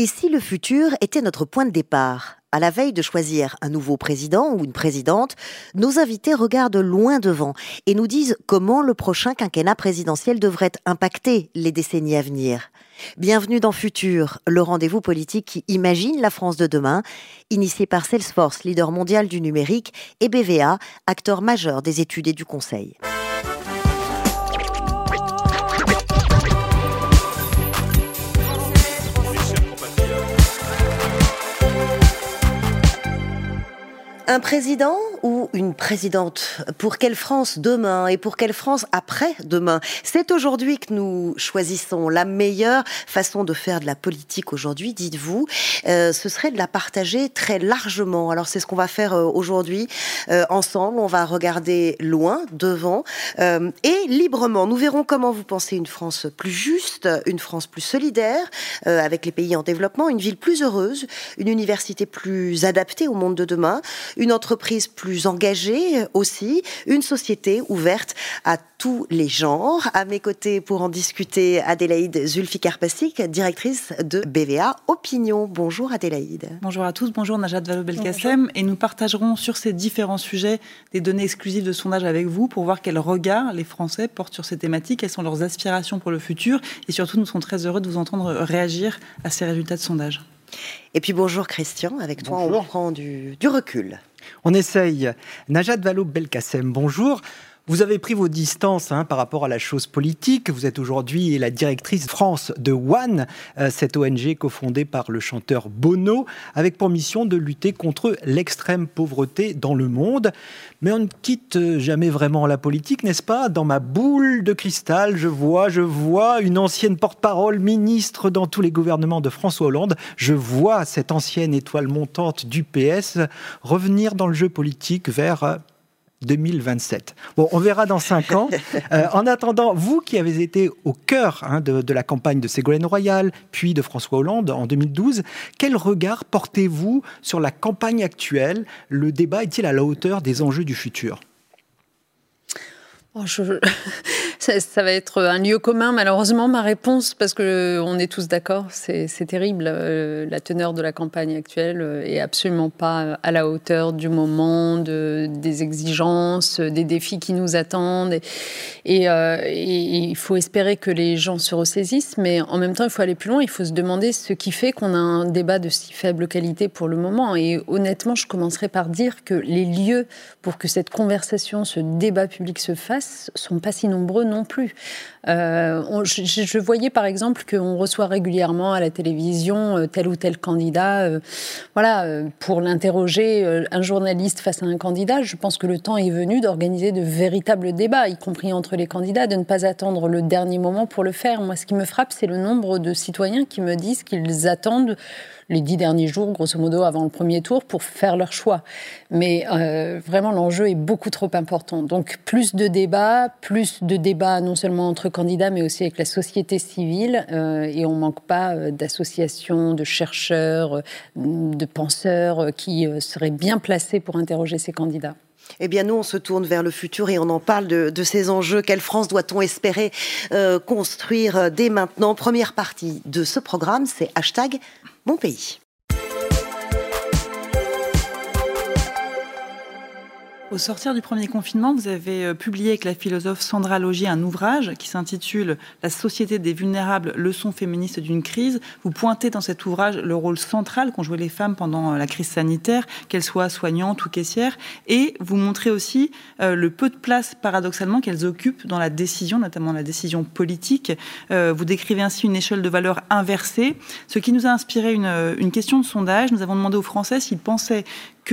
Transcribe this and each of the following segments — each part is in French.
Et si le futur était notre point de départ? À la veille de choisir un nouveau président ou une présidente, nos invités regardent loin devant et nous disent comment le prochain quinquennat présidentiel devrait impacter les décennies à venir. Bienvenue dans Futur, le rendez-vous politique qui imagine la France de demain, initié par Salesforce, leader mondial du numérique, et BVA, acteur majeur des études et du conseil. Un président ou une présidente? Pour quelle France demain et pour quelle France après-demain C'est aujourd'hui que nous choisissons la meilleure façon de faire de la politique aujourd'hui, dites-vous. Euh, ce serait de la partager très largement. Alors c'est ce qu'on va faire euh, aujourd'hui euh, ensemble. On va regarder loin, devant euh, et librement. Nous verrons comment vous pensez une France plus juste, une France plus solidaire euh, avec les pays en développement, une ville plus heureuse, une université plus adaptée au monde de demain une entreprise plus engagée aussi, une société ouverte à tous les genres. À mes côtés pour en discuter, Adélaïde zulfikar directrice de BVA Opinion. Bonjour Adélaïde. Bonjour à tous, bonjour Najat Vallaud-Belkacem. Et nous partagerons sur ces différents sujets des données exclusives de sondage avec vous pour voir quel regard les Français portent sur ces thématiques, quelles sont leurs aspirations pour le futur. Et surtout, nous serons très heureux de vous entendre réagir à ces résultats de sondage. Et puis bonjour Christian, avec toi on prend du, du recul. On essaye. Najat Vallaud-Belkacem, bonjour. Vous avez pris vos distances hein, par rapport à la chose politique. Vous êtes aujourd'hui la directrice France de One, euh, cette ONG cofondée par le chanteur Bono, avec pour mission de lutter contre l'extrême pauvreté dans le monde. Mais on ne quitte jamais vraiment la politique, n'est-ce pas? Dans ma boule de cristal, je vois, je vois une ancienne porte-parole, ministre dans tous les gouvernements de François Hollande. Je vois cette ancienne étoile montante du PS revenir dans le jeu politique vers 2027. Bon, on verra dans cinq ans. Euh, en attendant, vous qui avez été au cœur hein, de, la campagne de Ségolène Royal, puis de François Hollande en 2012, quel regard portez-vous sur la campagne actuelle? Le débat est-il à la hauteur des enjeux du futur? Oh, ça, va être un lieu commun, malheureusement, ma réponse, parce que on est tous d'accord, c'est terrible. Euh, la teneur de la campagne actuelle euh, est absolument pas à la hauteur du moment, de, des exigences, des défis qui nous attendent. Et, euh, il faut espérer que les gens se ressaisissent, mais en même temps, il faut aller plus loin. Il faut se demander ce qui fait qu'on a un débat de si faible qualité pour le moment. Et honnêtement, je commencerai par dire que les lieux pour que cette conversation, ce débat public se fasse, sont pas si nombreux non plus. Euh, je, voyais par exemple qu'on reçoit régulièrement à la télévision euh, tel ou tel candidat. Euh, voilà, pour l'interroger, un journaliste face à un candidat, je pense que le temps est venu d'organiser de véritables débats, y compris entre les candidats, de ne pas attendre le dernier moment pour le faire. Moi, ce qui me frappe, c'est le nombre de citoyens qui me disent qu'ils attendent les dix derniers jours, grosso modo, avant le premier tour, pour faire leur choix. Mais euh, vraiment, l'enjeu est beaucoup trop important. Donc, plus de débats, plus de débats non seulement entre candidats, mais aussi avec la société civile. Euh, et on ne manque pas euh, d'associations, de chercheurs, de penseurs qui seraient bien placés pour interroger ces candidats. Eh bien, nous, on se tourne vers le futur et on en parle de, ces enjeux. Quelle France doit-on espérer construire dès maintenant? Première partie de ce programme, c'est hashtag mon pays. Au sortir du premier confinement, vous avez euh, publié avec la philosophe Sandra Logier un ouvrage qui s'intitule La société des vulnérables, leçons féministes d'une crise. Vous pointez dans cet ouvrage le rôle central qu'ont joué les femmes pendant euh, la crise sanitaire, qu'elles soient soignantes ou caissières, et vous montrez aussi euh, le peu de place, paradoxalement, qu'elles occupent dans la décision, notamment la décision politique. vous décrivez ainsi une échelle de valeur inversée, ce qui nous a inspiré une, une question de sondage. Nous avons demandé aux Français s'ils pensaient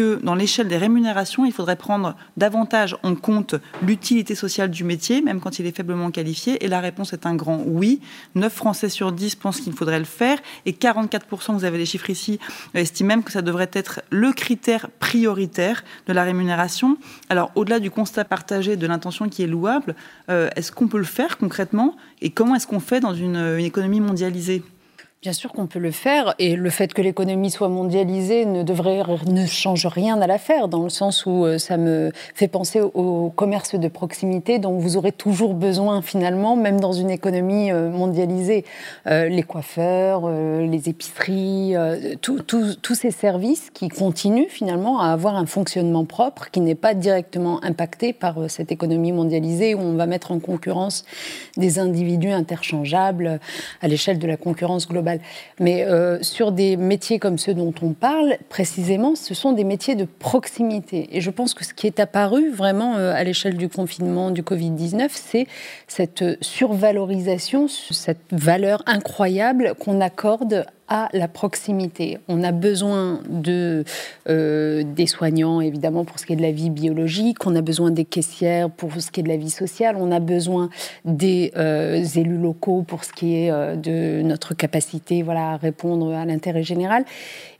dans l'échelle des rémunérations, il faudrait prendre davantage en compte l'utilité sociale du métier, même quand il est faiblement qualifié Et la réponse est un grand oui. 9 Français sur 10 pensent qu'il faudrait le faire et 44%, vous avez les chiffres ici, estiment même que ça devrait être le critère prioritaire de la rémunération. Alors, au-delà du constat partagé de l'intention qui est louable, euh, est-ce qu'on peut le faire concrètement? Et comment est-ce qu'on fait dans une économie mondialisée? Bien sûr qu'on peut le faire, et le fait que l'économie soit mondialisée ne devrait ne change rien à l'affaire, dans le sens où euh, ça me fait penser au commerce de proximité dont vous aurez toujours besoin finalement, même dans une économie euh, mondialisée. Euh, les coiffeurs, les épiceries, tous ces services qui continuent finalement à avoir un fonctionnement propre, qui n'est pas directement impacté par cette économie mondialisée où on va mettre en concurrence des individus interchangeables à l'échelle de la concurrence globale. Mais euh, sur des métiers comme ceux dont on parle, précisément, ce sont des métiers de proximité. Et je pense que ce qui est apparu vraiment euh, à l'échelle du confinement du Covid-19, c'est cette survalorisation, cette valeur incroyable qu'on accorde à la proximité. On a besoin de, euh, des soignants, évidemment, pour ce qui est de la vie biologique, on a besoin des caissières pour ce qui est de la vie sociale, on a besoin des euh, élus locaux pour ce qui est euh, de notre capacité voilà, à répondre à l'intérêt général.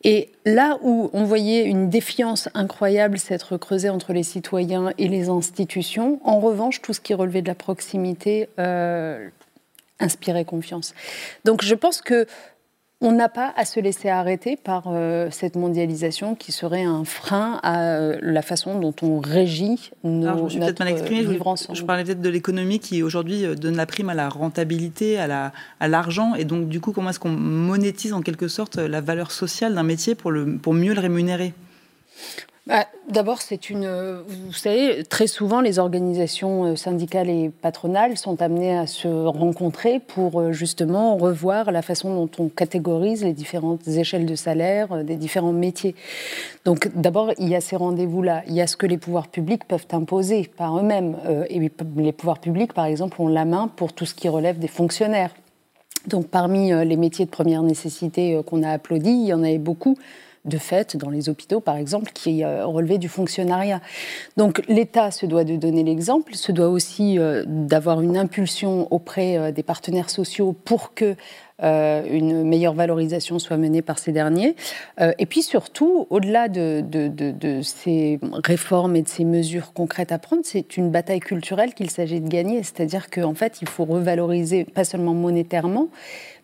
Et là où on voyait une défiance incroyable s'être creusée entre les citoyens et les institutions, en revanche, tout ce qui relevait de la proximité inspirait confiance. Donc je pense que on n'a pas à se laisser arrêter par euh, cette mondialisation qui serait un frein à euh, la façon dont on régit nos, Alors, je notre vivre ensemble. Je, parlais peut-être de l'économie qui aujourd'hui euh, donne la prime à la rentabilité, à, à l'argent, et donc du coup comment est-ce qu'on monétise en quelque sorte la valeur sociale d'un métier pour, le, pour mieux le rémunérer? Bah, d'abord, c'est une. Vous savez, très souvent, les organisations euh, syndicales et patronales sont amenées à se rencontrer pour euh, justement revoir la façon dont on catégorise les différentes échelles de salaire euh, des différents métiers. Donc, d'abord, il y a ces rendez-vous-là. Il y a ce que les pouvoirs publics peuvent imposer par eux-mêmes. Et les pouvoirs publics, par exemple, ont la main pour tout ce qui relève des fonctionnaires. Donc, parmi les métiers de première nécessité qu'on a applaudis, il y en avait beaucoup de fait dans les hôpitaux, par exemple, qui euh, relevaient du fonctionnariat. Donc l'État se doit de donner l'exemple, se doit aussi euh, d'avoir une impulsion auprès euh, des partenaires sociaux pour que une meilleure valorisation soit menée par ces derniers. et puis surtout, au-delà de, ces réformes et de ces mesures concrètes à prendre, c'est une bataille culturelle qu'il s'agit de gagner. C'est-à-dire qu'en fait, il faut revaloriser, pas seulement monétairement,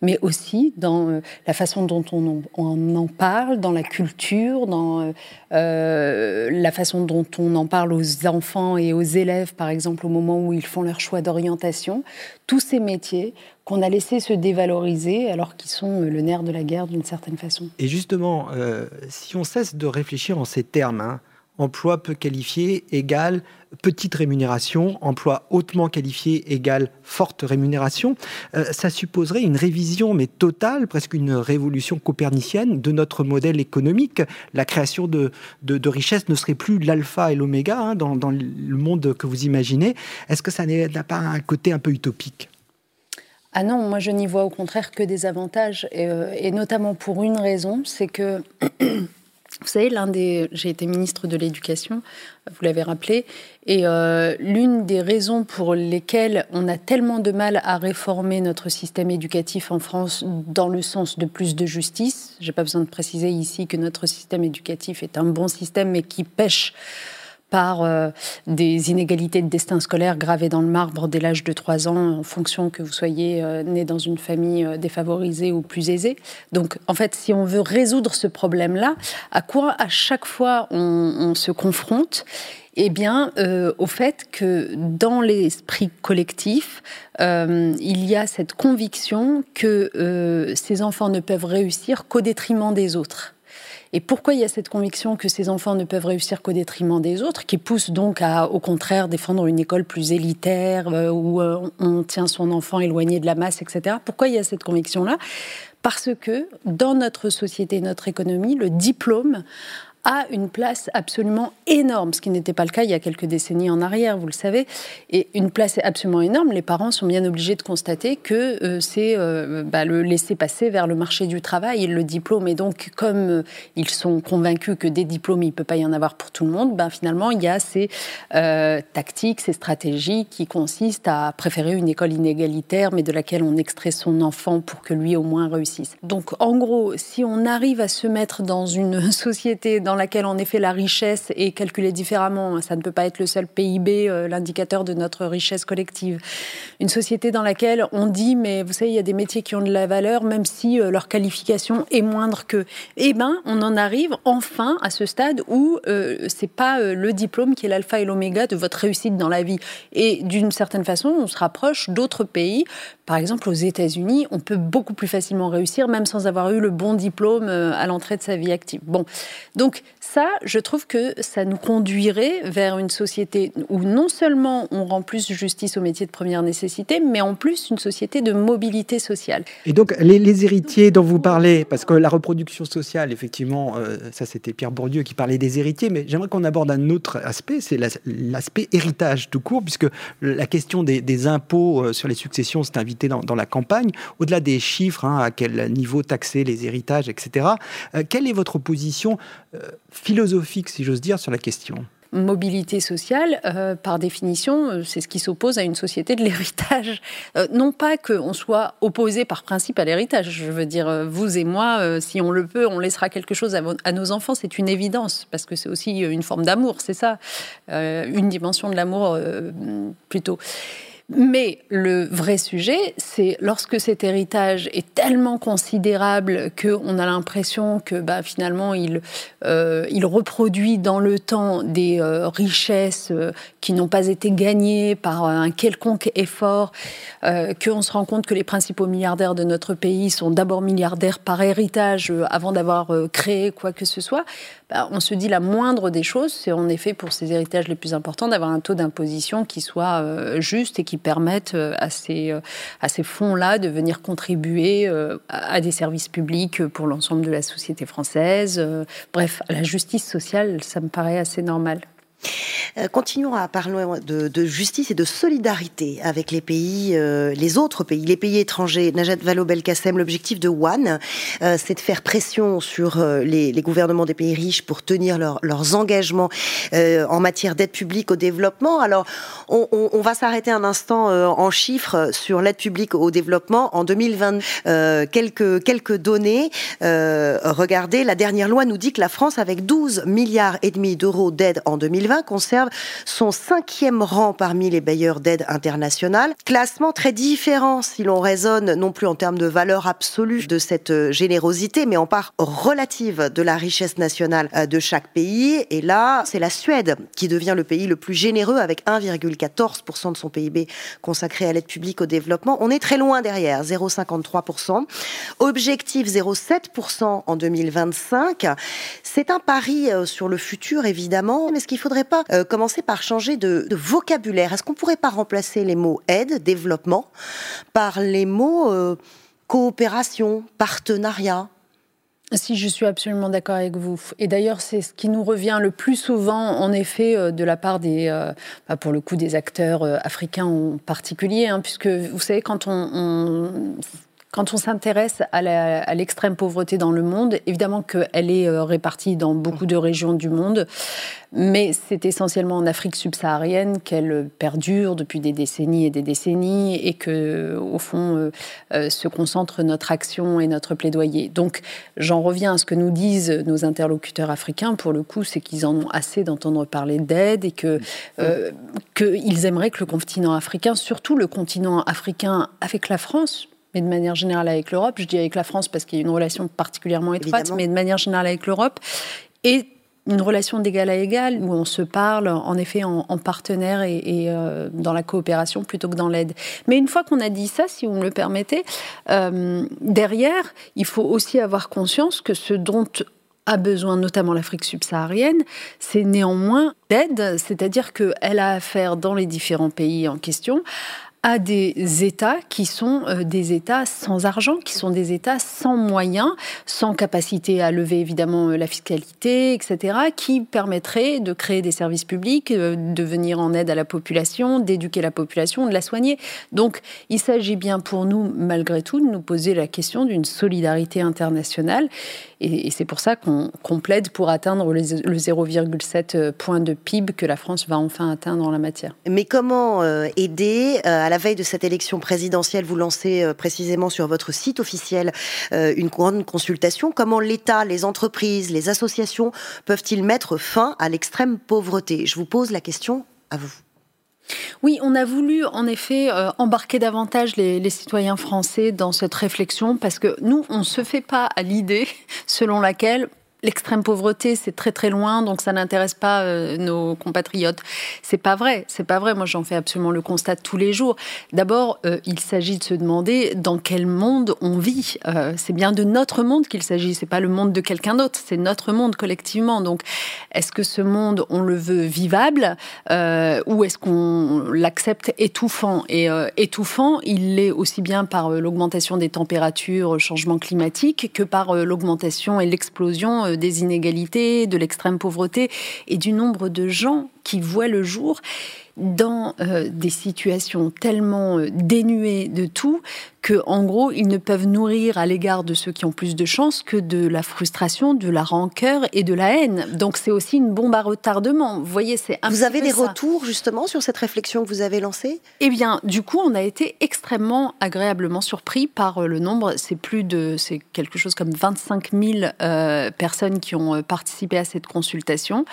mais aussi dans euh, la façon dont on en, parle, dans la culture, dans euh, euh, la façon dont on en parle aux enfants et aux élèves, par exemple, au moment où ils font leur choix d'orientation. Tous ces métiers qu'on a laissé se dévaloriser alors qu'ils sont le nerf de la guerre d'une certaine façon. Et justement, si on cesse de réfléchir en ces termes, hein, emploi peu qualifié égale petite rémunération, emploi hautement qualifié égale forte rémunération, euh, ça supposerait une révision, mais totale, presque une révolution copernicienne de notre modèle économique. La création de, richesses ne serait plus l'alpha et l'oméga hein, dans, le monde que vous imaginez. Est-ce que ça n'a pas un côté un peu utopique? Ah non, moi je n'y vois au contraire que des avantages, et, euh, notamment pour une raison, c'est que Vous savez, l'un des, j'ai été ministre de l'Éducation, vous l'avez rappelé, et euh, l'une des raisons pour lesquelles on a tellement de mal à réformer notre système éducatif en France dans le sens de plus de justice, j'ai pas besoin de préciser ici que notre système éducatif est un bon système, mais qui pêche par euh, des inégalités de destin scolaire gravées dans le marbre dès l'âge de 3 ans, en fonction que vous soyez euh, né dans une famille euh, défavorisée ou plus aisée. Donc, en fait, si on veut résoudre ce problème-là, à quoi à chaque fois on, se confronte? Eh bien, au fait que dans l'esprit collectif, il y a cette conviction que ces enfants ne peuvent réussir qu'au détriment des autres. Et pourquoi il y a cette conviction que ces enfants ne peuvent réussir qu'au détriment des autres, qui pousse donc à, au contraire, défendre une école plus élitaire, euh, où euh, on tient son enfant éloigné de la masse, etc. Pourquoi il y a cette conviction-là? Parce que dans notre société, notre économie, le diplôme a une place absolument énorme, ce qui n'était pas le cas il y a quelques décennies en arrière, vous le savez. Et une place absolument énorme, les parents sont bien obligés de constater que euh, c'est euh, bah, le laisser passer vers le marché du travail, le diplôme. Et donc, comme euh, ils sont convaincus que des diplômes, il ne peut pas y en avoir pour tout le monde, ben, finalement, il y a ces tactiques, ces stratégies qui consistent à préférer une école inégalitaire, mais de laquelle on extrait son enfant pour que lui au moins réussisse. Donc, en gros, si on arrive à se mettre dans une société, dans dans laquelle en effet la richesse est calculée différemment. Ça ne peut pas être le seul PIB, euh, l'indicateur de notre richesse collective. Une société dans laquelle on dit, mais vous savez, il y a des métiers qui ont de la valeur, même si euh, leur qualification est moindre que. Eh ben, on en arrive enfin à ce stade où euh, c'est pas le diplôme qui est l'alpha et l'oméga de votre réussite dans la vie. Et d'une certaine façon, on se rapproche d'autres pays. Par exemple, aux États-Unis, on peut beaucoup plus facilement réussir, même sans avoir eu le bon diplôme à l'entrée de sa vie active. Bon, donc ça, je trouve que ça nous conduirait vers une société où non seulement on rend plus justice aux métiers de première nécessité, mais en plus une société de mobilité sociale. Et donc les, héritiers dont vous parlez, parce que la reproduction sociale, effectivement, euh, ça c'était Pierre Bourdieu qui parlait des héritiers, mais j'aimerais qu'on aborde un autre aspect, c'est l'aspect héritage tout court, puisque la question des, impôts euh, sur les successions s'est invitée dans, la campagne, au-delà des chiffres, hein, à quel niveau taxer les héritages, etc. Euh, quelle est votre position philosophique, si j'ose dire, sur la question mobilité sociale, euh, par définition, euh, c'est ce qui s'oppose à une société de l'héritage. Euh, non pas qu'on soit opposé par principe à l'héritage. Je veux dire, vous et moi, si on le peut, on laissera quelque chose à, à nos enfants. C'est une évidence, parce que c'est aussi une forme d'amour, c'est ça, une dimension de l'amour plutôt. Mais le vrai sujet, c'est lorsque cet héritage est tellement considérable qu'on a l'impression que bah, finalement il, euh, il reproduit dans le temps des euh, richesses euh, qui n'ont pas été gagnées par un quelconque effort, qu'on se rend compte que les principaux milliardaires de notre pays sont d'abord milliardaires par héritage avant d'avoir créé quoi que ce soit. Bah, on se dit la moindre des choses, c'est en effet pour ces héritages les plus importants d'avoir un taux d'imposition qui soit juste et qui permette euh, à ces, euh, à ces fonds-là de venir contribuer à des services publics pour l'ensemble de la société française. Bref, la justice sociale, ça me paraît assez normal. Euh, continuons à parler de, justice et de solidarité avec les pays, euh, les autres pays, les pays étrangers. Najat Vallaud-Belkacem, l'objectif de One, euh, c'est de faire pression sur les, gouvernements des pays riches pour tenir leurs engagements en matière d'aide publique au développement. Alors, on, va s'arrêter un instant en chiffres sur l'aide publique au développement en 2020. quelques quelques données. regardez, la dernière loi nous dit que la France, avec 12 milliards et demi d'euros d'aide en 2020 conserve son cinquième rang parmi les bailleurs d'aide internationale. Classement très différent si l'on raisonne non plus en termes de valeur absolue de cette euh, générosité, mais en part relative de la richesse nationale euh, de chaque pays. Et là, c'est la Suède qui devient le pays le plus généreux avec 1,14% de son PIB consacré à l'aide publique au développement. On est très loin derrière, 0,53%. Objectif 0,7% en 2025. C'est un pari euh, sur le futur, évidemment, mais ce qu'il faudrait pas euh, commencer par changer de, vocabulaire? Est-ce qu'on pourrait pas remplacer les mots aide, développement, par les mots euh, coopération, partenariat? Si, je suis absolument d'accord avec vous. Et d'ailleurs, c'est ce qui nous revient le plus souvent, en effet, euh, de la part des, bah, pour le coup, des acteurs africains en particulier, hein, puisque vous savez, quand on quand on s'intéresse à l'extrême pauvreté dans le monde, évidemment qu'elle est euh, répartie dans beaucoup de régions du monde, mais c'est essentiellement en Afrique subsaharienne qu'elle perdure depuis des décennies et des décennies et que, au fond, euh, euh, se concentre notre action et notre plaidoyer. Donc, j'en reviens à ce que nous disent nos interlocuteurs africains. Pour le coup, c'est qu'ils en ont assez d'entendre parler d'aide et que qu'ils aimeraient que le continent africain, surtout le continent africain avec la France, mais de manière générale avec l'Europe. Je dis avec la France parce qu'il y a une relation particulièrement étroite, mais de manière générale avec l'Europe. Et une relation d'égal à égal où on se parle en effet en, partenaire et, euh, dans la coopération plutôt que dans l'aide. Mais une fois qu'on a dit ça, si vous me le permettez, euh, derrière, il faut aussi avoir conscience que ce dont a besoin, notamment l'Afrique subsaharienne, c'est néanmoins d'aide, c'est-à-dire qu'elle a affaire dans les différents pays en question à des États qui sont euh, des États sans argent, qui sont des États sans moyens, sans capacité à lever évidemment euh, la fiscalité, etc., qui permettraient de créer des services publics, euh, de venir en aide à la population, d'éduquer la population, de la soigner. Donc il s'agit bien pour nous, malgré tout, de nous poser la question d'une solidarité internationale. Et, c'est pour ça qu'on plaide pour atteindre le 0,7 point de PIB que la France va enfin atteindre en la matière. Mais comment aider à la veille de cette élection présidentielle, vous lancez précisément sur votre site officiel une grande consultation. Comment l'État, les entreprises, les associations peuvent-ils mettre fin à l'extrême pauvreté? Je vous pose la question à vous. Oui, on a voulu en effet euh, embarquer davantage les, citoyens français dans cette réflexion parce que nous, on ne se fait pas à l'idée selon laquelle l'extrême pauvreté, c'est très très loin, donc ça n'intéresse pas euh, nos compatriotes. C'est pas vrai, c'est pas vrai. Moi, j'en fais absolument le constat tous les jours. D'abord, euh, il s'agit de se demander dans quel monde on vit. Euh, c'est bien de notre monde qu'il s'agit. C'est pas le monde de quelqu'un d'autre. C'est notre monde collectivement. Donc, est-ce que ce monde, on le veut vivable ou est-ce qu'on l'accepte étouffant? Et étouffant, il l'est aussi bien par l'augmentation des températures, changement climatique, que par l'augmentation et l'explosion euh, des inégalités, de l'extrême pauvreté et du nombre de gens qui voient le jour dans euh, des situations tellement euh, dénuées de tout que, en gros, ils ne peuvent nourrir à l'égard de ceux qui ont plus de chance que de la frustration, de la rancœur et de la haine. Donc, c'est aussi une bombe à retardement. Vous voyez, c'est Vous avez des retours justement sur cette réflexion que vous avez lancée? Eh bien, du coup, on a été extrêmement agréablement surpris par euh, le nombre. C'est plus de, c'est quelque chose comme 25 000 personnes qui ont participé à cette consultation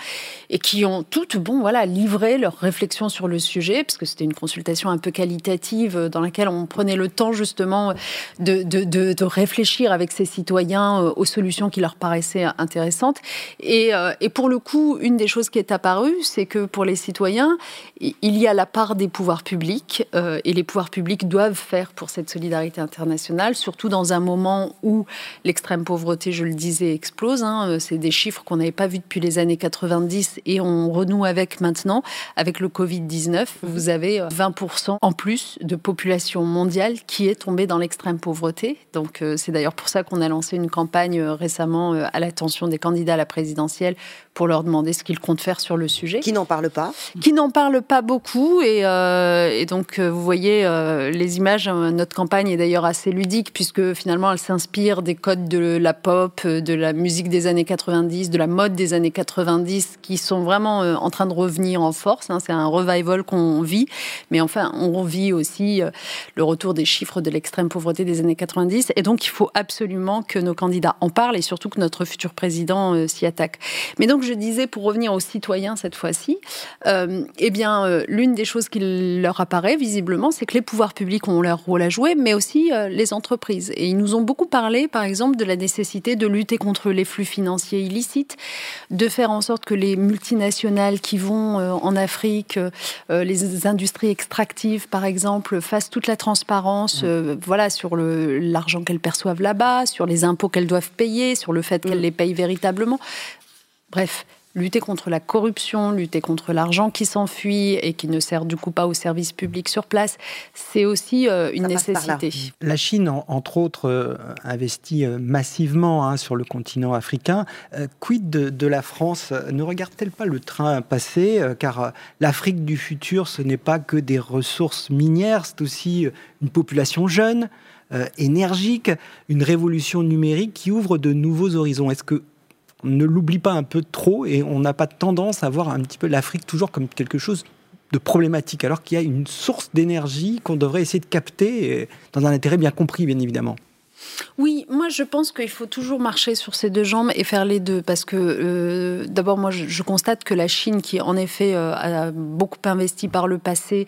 et qui ont toutes, bon, voilà, livré leurs réflexions sur le sujet, parce que c'était une consultation un peu qualitative euh, dans laquelle on prenait le temps justement de, réfléchir avec ces citoyens euh, aux solutions qui leur paraissaient intéressantes. Et, euh, et pour le coup, une des choses qui est apparue, c'est que pour les citoyens, il y a la part des pouvoirs publics, et les pouvoirs publics doivent faire pour cette solidarité internationale, surtout dans un moment où l'extrême pauvreté, je le disais, explose. Hein. C'est des chiffres qu'on n'avait pas vus depuis les années 90 et on renoue avec maintenant, avec le Covid 19 vous avez 20% euh, en plus de population mondiale qui est tombée dans l'extrême pauvreté. Euh, c'est d'ailleurs pour ça qu'on a lancé une campagne euh, récemment à l'attention des candidats à la présidentielle pour leur demander ce qu'ils comptent faire sur le sujet. Qui n'en parlent pas Qui n'en parlent pas beaucoup. Et, et donc, vous voyez, les images, notre campagne est d'ailleurs assez ludique, puisque finalement, elle s'inspire des codes de la pop, de la musique des années 90, de la mode des années 90, qui sont vraiment en train de revenir en force. Hein. C'est un revival qu'on vit, mais enfin, on vit aussi euh, le retour des chiffres de l'extrême pauvreté des années 90. Et donc, il faut absolument que nos candidats en parlent et surtout que notre futur président euh, s'y attaque. Mais donc, je disais, pour revenir aux citoyens cette fois-ci, euh, eh bien, l'une des choses qui leur apparaît visiblement, c'est que les pouvoirs publics ont leur rôle à jouer, mais aussi les entreprises. Et ils nous ont beaucoup parlé, par exemple, de la nécessité de lutter contre les flux financiers illicites, de faire en sorte que les multinationales qui vont en Afrique euh, les industries extractives, par exemple, fassent toute la transparence, mm. euh, voilà, sur l'argent qu'elles perçoivent là-bas, sur les impôts qu'elles doivent payer, sur le fait qu'elles mm. les payent véritablement. Bref, lutter contre la corruption, lutter contre l'argent qui s'enfuit et qui ne sert du coup pas au service public sur place, c'est aussi euh, une nécessité. La Chine, entre autres, euh, investit euh, massivement hein, sur le continent africain. quid de, la France? Ne regarde-t-elle pas le train passer? Car l'Afrique du futur, ce n'est pas que des ressources minières, c'est aussi une population jeune. énergique, une révolution numérique qui ouvre de nouveaux horizons. Est-ce que on ne l'oublie pas un peu trop et on n'a pas tendance à voir un petit peu l'Afrique toujours comme quelque chose de problématique, alors qu'il y a une source d'énergie qu'on devrait essayer de capter dans un intérêt bien compris, bien évidemment. Oui, moi je pense qu'il faut toujours marcher sur ses deux jambes et faire les deux parce que euh, d'abord moi je, constate que la Chine qui en effet euh, a beaucoup investi par le passé,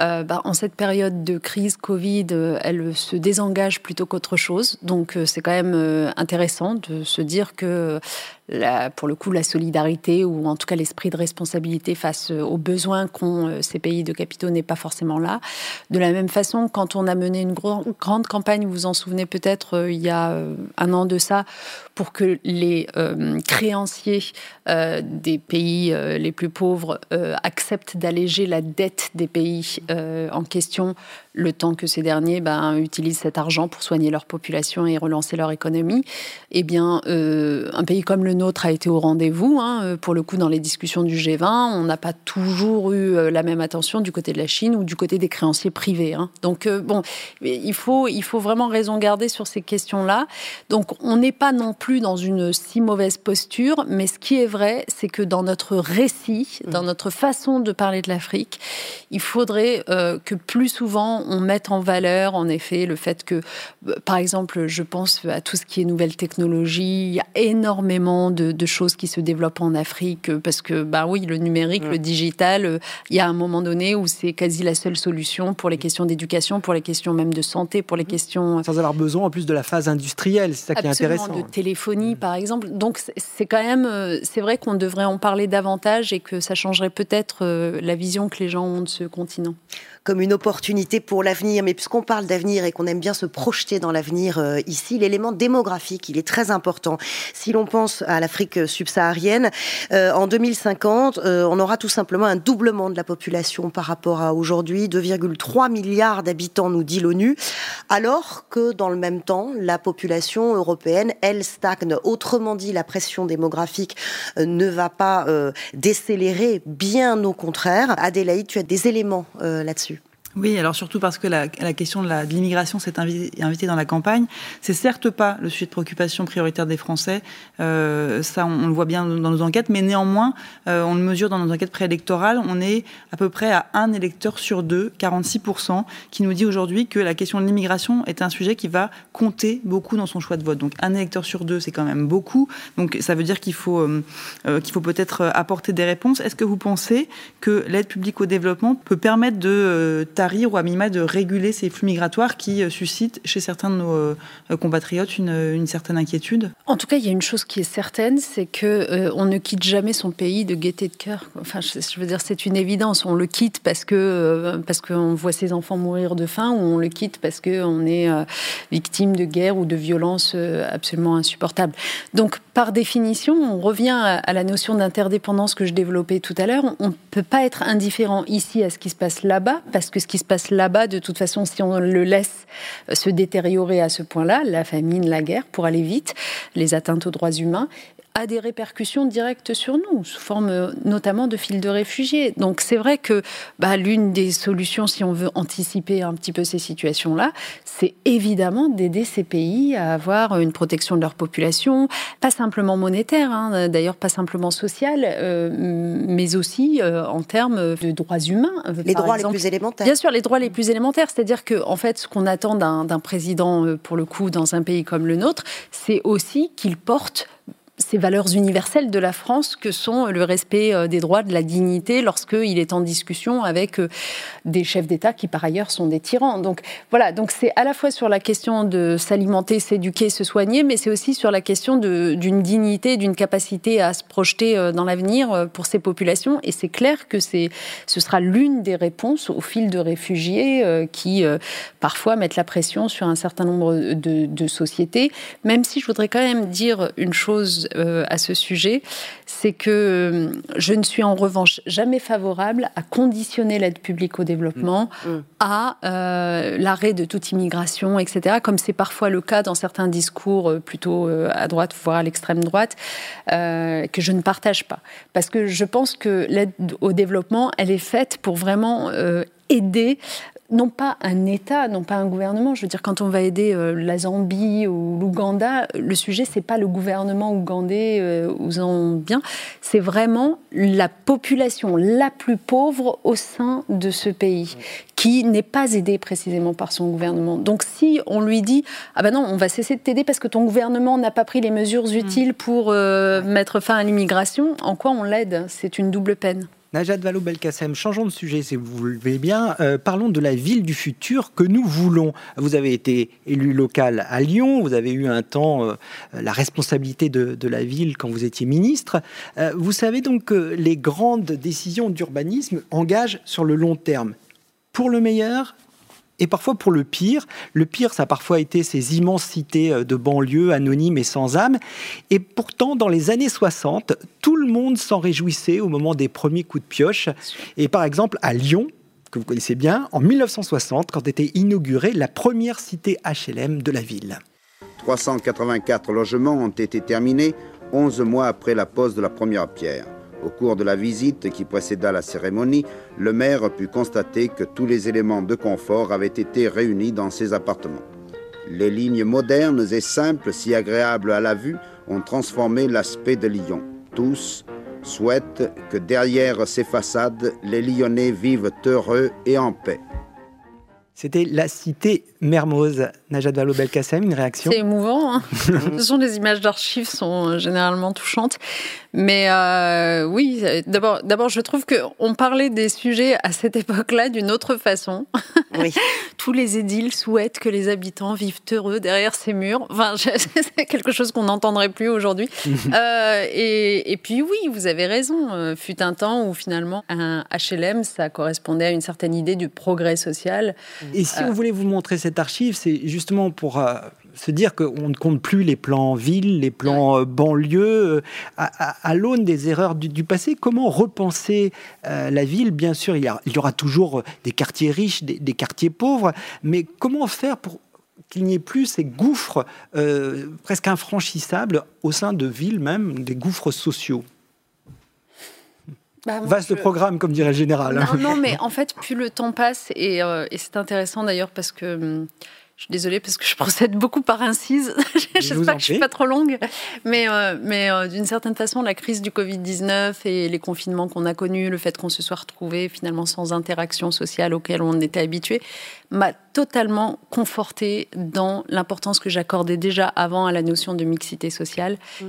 euh, bah, en cette période de crise Covid, elle se désengage plutôt qu'autre chose. Donc c'est quand même intéressant de se dire que pour le coup, la solidarité ou en tout cas l'esprit de responsabilité face euh, aux besoins qu'ont euh, ces pays de capitaux n'est pas forcément là. De la même façon, quand on a mené une grande campagne, vous vous en souvenez peut-être euh, il y a un an de ça, pour que les créanciers des pays les plus pauvres acceptent d'alléger la dette des pays en question, le temps que ces derniers ben, utilisent cet argent pour soigner leur population et relancer leur économie. Eh bien, euh, un pays comme le nôtre a été au rendez-vous. Hein. Pour le coup, dans les discussions du G20, on n'a pas toujours eu euh, la même attention du côté de la Chine ou du côté des créanciers privés. Hein. Donc, euh, bon, il faut, il faut vraiment raison garder sur ces questions-là. Donc, on n'est pas non plus dans une si mauvaise posture, mais ce qui est vrai, c'est que dans notre récit, dans mmh. notre façon de parler de l'Afrique, il faudrait que plus souvent on mette en valeur, en effet, le fait que, euh, par exemple, je pense à tout ce qui est nouvelles technologies. Il y a énormément de, choses qui se développent en Afrique euh, parce que, bah oui, le numérique, le digital, euh, il y a un moment donné où c'est quasi la seule solution pour les questions d'éducation, pour les questions même de santé, pour les questions. Sans avoir besoin en plus de la phase industrielle, c'est ça qui est intéressant. De téléphonie, par exemple. Donc, c'est quand même, c'est vrai qu'on devrait en parler davantage et que ça changerait peut-être la vision que les gens ont de ce continent comme une opportunité pour l'avenir. Mais puisqu'on parle d'avenir et qu'on aime bien se projeter dans l'avenir euh, ici, l'élément démographique, il est très important. Si l'on pense à l'Afrique subsaharienne, euh, en 2050, euh, on aura tout simplement un doublement de la population par rapport à aujourd'hui, 2,3 milliards d'habitants, nous dit l'ONU, alors que dans le même temps, la population européenne, elle stagne. Autrement dit, la pression démographique ne va pas décélérer, bien au contraire. Adélaïde, tu as des éléments là-dessus. Oui, alors surtout parce que la, question de l'immigration s'est invitée dans la campagne. C'est certes pas le sujet de préoccupation prioritaire des Français, euh, ça on, le voit bien dans nos enquêtes, mais néanmoins, euh, on le mesure dans nos enquêtes préélectorales, on est à peu près à un électeur sur deux, 46%, qui nous dit aujourd'hui que la question de l'immigration est un sujet qui va compter beaucoup dans son choix de vote. Donc un électeur sur deux, c'est quand même beaucoup. Donc ça veut dire qu'il faut, euh, qu'il faut peut-être apporter des réponses. Est-ce que vous pensez que l'aide publique au développement peut permettre de ou à minima de réguler ces flux migratoires qui euh, suscitent chez certains de nos euh, compatriotes une, certaine inquiétude En tout cas, il y a une chose qui est certaine, c'est que euh, on ne quitte jamais son pays de gaieté de cœur. Enfin, je, veux dire, c'est une évidence. On le quitte parce que parce qu'on voit ses enfants mourir de faim, ou on le quitte parce qu'on est victime de guerre ou de violences absolument insupportables. Donc, par définition, on revient à la notion d'interdépendance que je développais tout à l'heure. On ne peut pas être indifférent ici à ce qui se passe là-bas, parce que ce qui se passe là-bas, de toute façon, si on le laisse se détériorer à ce point-là, la famine, la guerre, pour aller vite, les atteintes aux droits humains, a des répercussions directes sur nous, sous forme euh, notamment de fils de réfugiés. Donc c'est vrai que bah, l'une des solutions, si on veut anticiper un petit peu ces situations-là, c'est évidemment d'aider ces pays à avoir une protection de leur population, pas simplement monétaire, hein, d'ailleurs pas simplement sociale, euh, mais aussi euh, en termes de droits humains. Les droits les plus élémentaires. Bien sûr, les droits les plus élémentaires, c'est-à-dire que en fait, ce qu'on attend d'un président, pour le coup, dans un pays comme le nôtre, c'est aussi qu'il porte ces valeurs universelles de la France que sont le respect euh, des droits, de la dignité, lorsqu'il est en discussion avec euh, des chefs d'État qui, par ailleurs, sont des tyrans. Donc voilà, donc c'est à la fois sur la question de s'alimenter, s'éduquer, se soigner, mais c'est aussi sur la question d'une dignité, d'une capacité à se projeter euh, dans l'avenir pour ces populations. Et c'est clair que ce sera l'une des réponses au fil de réfugiés qui, parfois, mettent la pression sur un certain nombre de, de sociétés. Même si je voudrais quand même dire une chose euh, à ce sujet, c'est que euh, je ne suis en revanche jamais favorable à conditionner l'aide publique au développement mm. Mm. à euh, l'arrêt de toute immigration, etc., comme c'est parfois le cas dans certains discours plutôt à droite, voire à l'extrême droite, que je ne partage pas. Parce que je pense que l'aide au développement, elle est faite pour vraiment aider non pas un État, non pas un gouvernement. Je veux dire, quand on va aider euh, la Zambie ou l'Ouganda, le sujet, c'est pas le gouvernement ougandais euh, ou zambien, c'est vraiment la population la plus pauvre au sein de ce pays, qui n'est pas aidée précisément par son gouvernement. Donc si on lui dit, ah ben non, on va cesser de t'aider parce que ton gouvernement n'a pas pris les mesures utiles mm. pour euh, mettre fin à l'immigration, en quoi on l'aide? C'est une double peine. Najat Vallaud-Belkacem, changeons de sujet si vous le voulez bien. Euh, parlons de la ville du futur que nous voulons. Vous avez été élu local à Lyon, vous avez eu un temps euh, la responsabilité de, la ville quand vous étiez ministre. Euh, vous savez donc que les grandes décisions d'urbanisme engagent sur le long terme. Pour le meilleur et parfois pour le pire. Le pire, ça a parfois été ces immenses cités euh, de banlieue anonymes et sans âme. Et pourtant, dans les années 60, tout le monde s'en réjouissait au moment des premiers coups de pioche. Et par exemple, à Lyon, que vous connaissez bien, en 1960, quand était inaugurée la première cité HLM de la ville. 384 logements ont été terminés 11 mois après la pose de la première pierre. Au cours de la visite qui précéda la cérémonie, le maire put constater que tous les éléments de confort avaient été réunis dans ces appartements. Les lignes modernes et simples, si agréables à la vue, ont transformé l'aspect de Lyon. Tous souhaitent que derrière ces façades, les Lyonnais vivent heureux et en paix. C'était la cité Mermoz. Najat Vallaud-Belkacem, une réaction C'est émouvant. Hein Ce sont les images d'archives sont euh, généralement touchantes. Mais euh, oui, d'abord, d'abord, je trouve qu'on parlait des sujets à cette époque-là d'une autre façon. Oui. Tous les édiles souhaitent que les habitants vivent heureux derrière ces murs. Enfin, c'est quelque chose qu'on n'entendrait plus aujourd'hui. euh, et, et, puis oui, vous avez raison. Euh, fut un temps où finalement un HLM, ça correspondait à une certaine idée du progrès social. Et si on voulait vous montrer cette archive, c'est justement pour euh, se dire qu'on ne compte plus les plans villes, les plans euh, banlieues, euh, à, l'aune des erreurs du, passé. Comment repenser la ville? Bien sûr, il y, aura toujours des quartiers riches, des, quartiers pauvres, mais comment faire pour qu'il n'y ait plus ces gouffres presque infranchissables au sein de villes même, des gouffres sociaux? Bah, Vaste programme, comme dirait le général. Non, non, mais en fait, plus le temps passe, et, euh, c'est intéressant d'ailleurs parce que. Hum, je suis désolée parce que je procède beaucoup par incise. J'espère que je suis pas trop longue. Mais, euh, mais euh, d'une certaine façon, la crise du Covid-19 et les confinements qu'on a connus, le fait qu'on se soit retrouvé finalement sans interaction sociale auquel on était habitué, m'a totalement conforté dans l'importance que j'accordais déjà avant à la notion de mixité sociale. Mm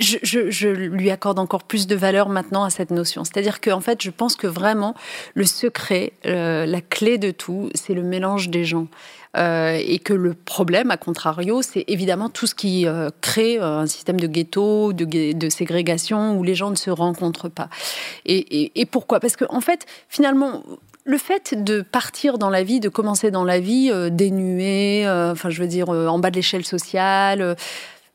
je, lui accorde encore plus de valeur maintenant à cette notion. C'est-à-dire qu'en fait, je pense que vraiment, le secret, euh, la clé de tout, c'est le mélange des gens. Euh, et que le problème, à contrario, c'est évidemment tout ce qui euh, crée un système de ghetto, de, ségrégation, où les gens ne se rencontrent pas. Et, pourquoi? Parce qu'en en fait, finalement, le fait de partir dans la vie, de commencer dans la vie dénué, enfin je veux dire en bas de l'échelle sociale,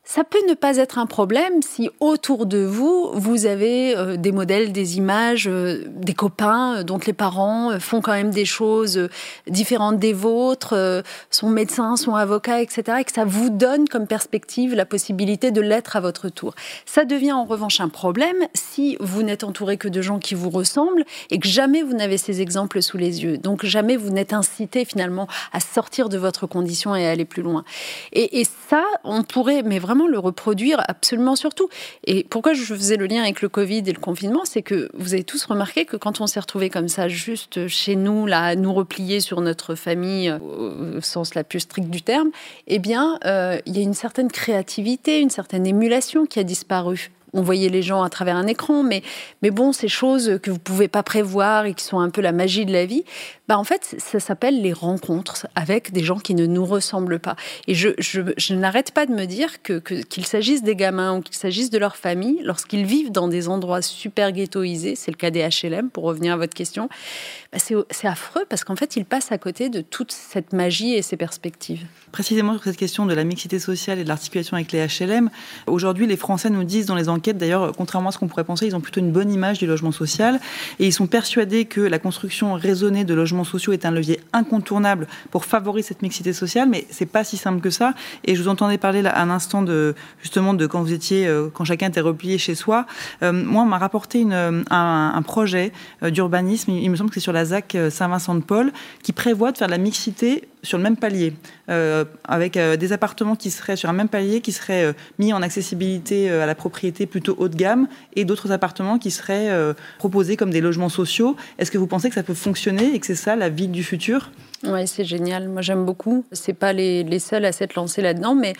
ça peut ne pas être un problème si autour de vous, vous avez euh, des modèles, des images, euh, des copains euh, dont les parents font quand même des choses différentes des vôtres, sont médecins, sont avocats, etc. Et que ça vous donne comme perspective la possibilité de l'être à votre tour. Ça devient en revanche un problème si vous n'êtes entouré que de gens qui vous ressemblent et que jamais vous n'avez ces exemples sous les yeux. Donc jamais vous n'êtes incité finalement à sortir de votre condition et à aller plus loin. Et ça, on pourrait, mais vraiment le reproduire absolument surtout. Et pourquoi je faisais le lien avec le Covid et le confinement, c'est que vous avez tous remarqué que quand on s'est retrouvé comme ça, juste chez nous, là, nous replier sur notre famille au sens la plus strict du terme, eh bien, euh, il y a une certaine créativité, une certaine émulation qui a disparu on voyait les gens à travers un écran, mais, mais bon, ces choses que vous pouvez pas prévoir et qui sont un peu la magie de la vie, bah en fait, ça s'appelle les rencontres avec des gens qui ne nous ressemblent pas. Et je, je, n'arrête pas de me dire que, qu'il s'agisse des gamins ou qu'il s'agisse de leur famille, lorsqu'ils vivent dans des endroits super ghettoisés, c'est le cas des HLM, pour revenir à votre question, bah c'est, affreux parce qu'en fait, ils passent à côté de toute cette magie et ces perspectives. Précisément sur cette question de la mixité sociale et de l'articulation avec les HLM, aujourd'hui, les Français nous disent dans les enquêtes D'ailleurs, contrairement à ce qu'on pourrait penser, ils ont plutôt une bonne image du logement social et ils sont persuadés que la construction raisonnée de logements sociaux est un levier incontournable pour favoriser cette mixité sociale. Mais c'est pas si simple que ça. Et je vous entendais parler là un instant de justement de quand vous étiez, euh, quand chacun était replié chez soi. Euh, moi, on m'a rapporté une, un, projet euh, d'urbanisme. Il, me semble que c'est sur la ZAC Saint-Vincent-de-Paul qui prévoit de faire de la mixité sur le même palier, euh, avec euh, des appartements qui seraient sur un même palier, qui seraient euh, mis en accessibilité à la propriété plutôt haut de gamme, et d'autres appartements qui seraient proposés comme des logements sociaux. Est-ce que vous pensez que ça peut fonctionner et que c'est ça la ville du futur? Oui, c'est génial. Moi, j'aime beaucoup. C'est pas les, seuls à s'être lancés là-dedans, mais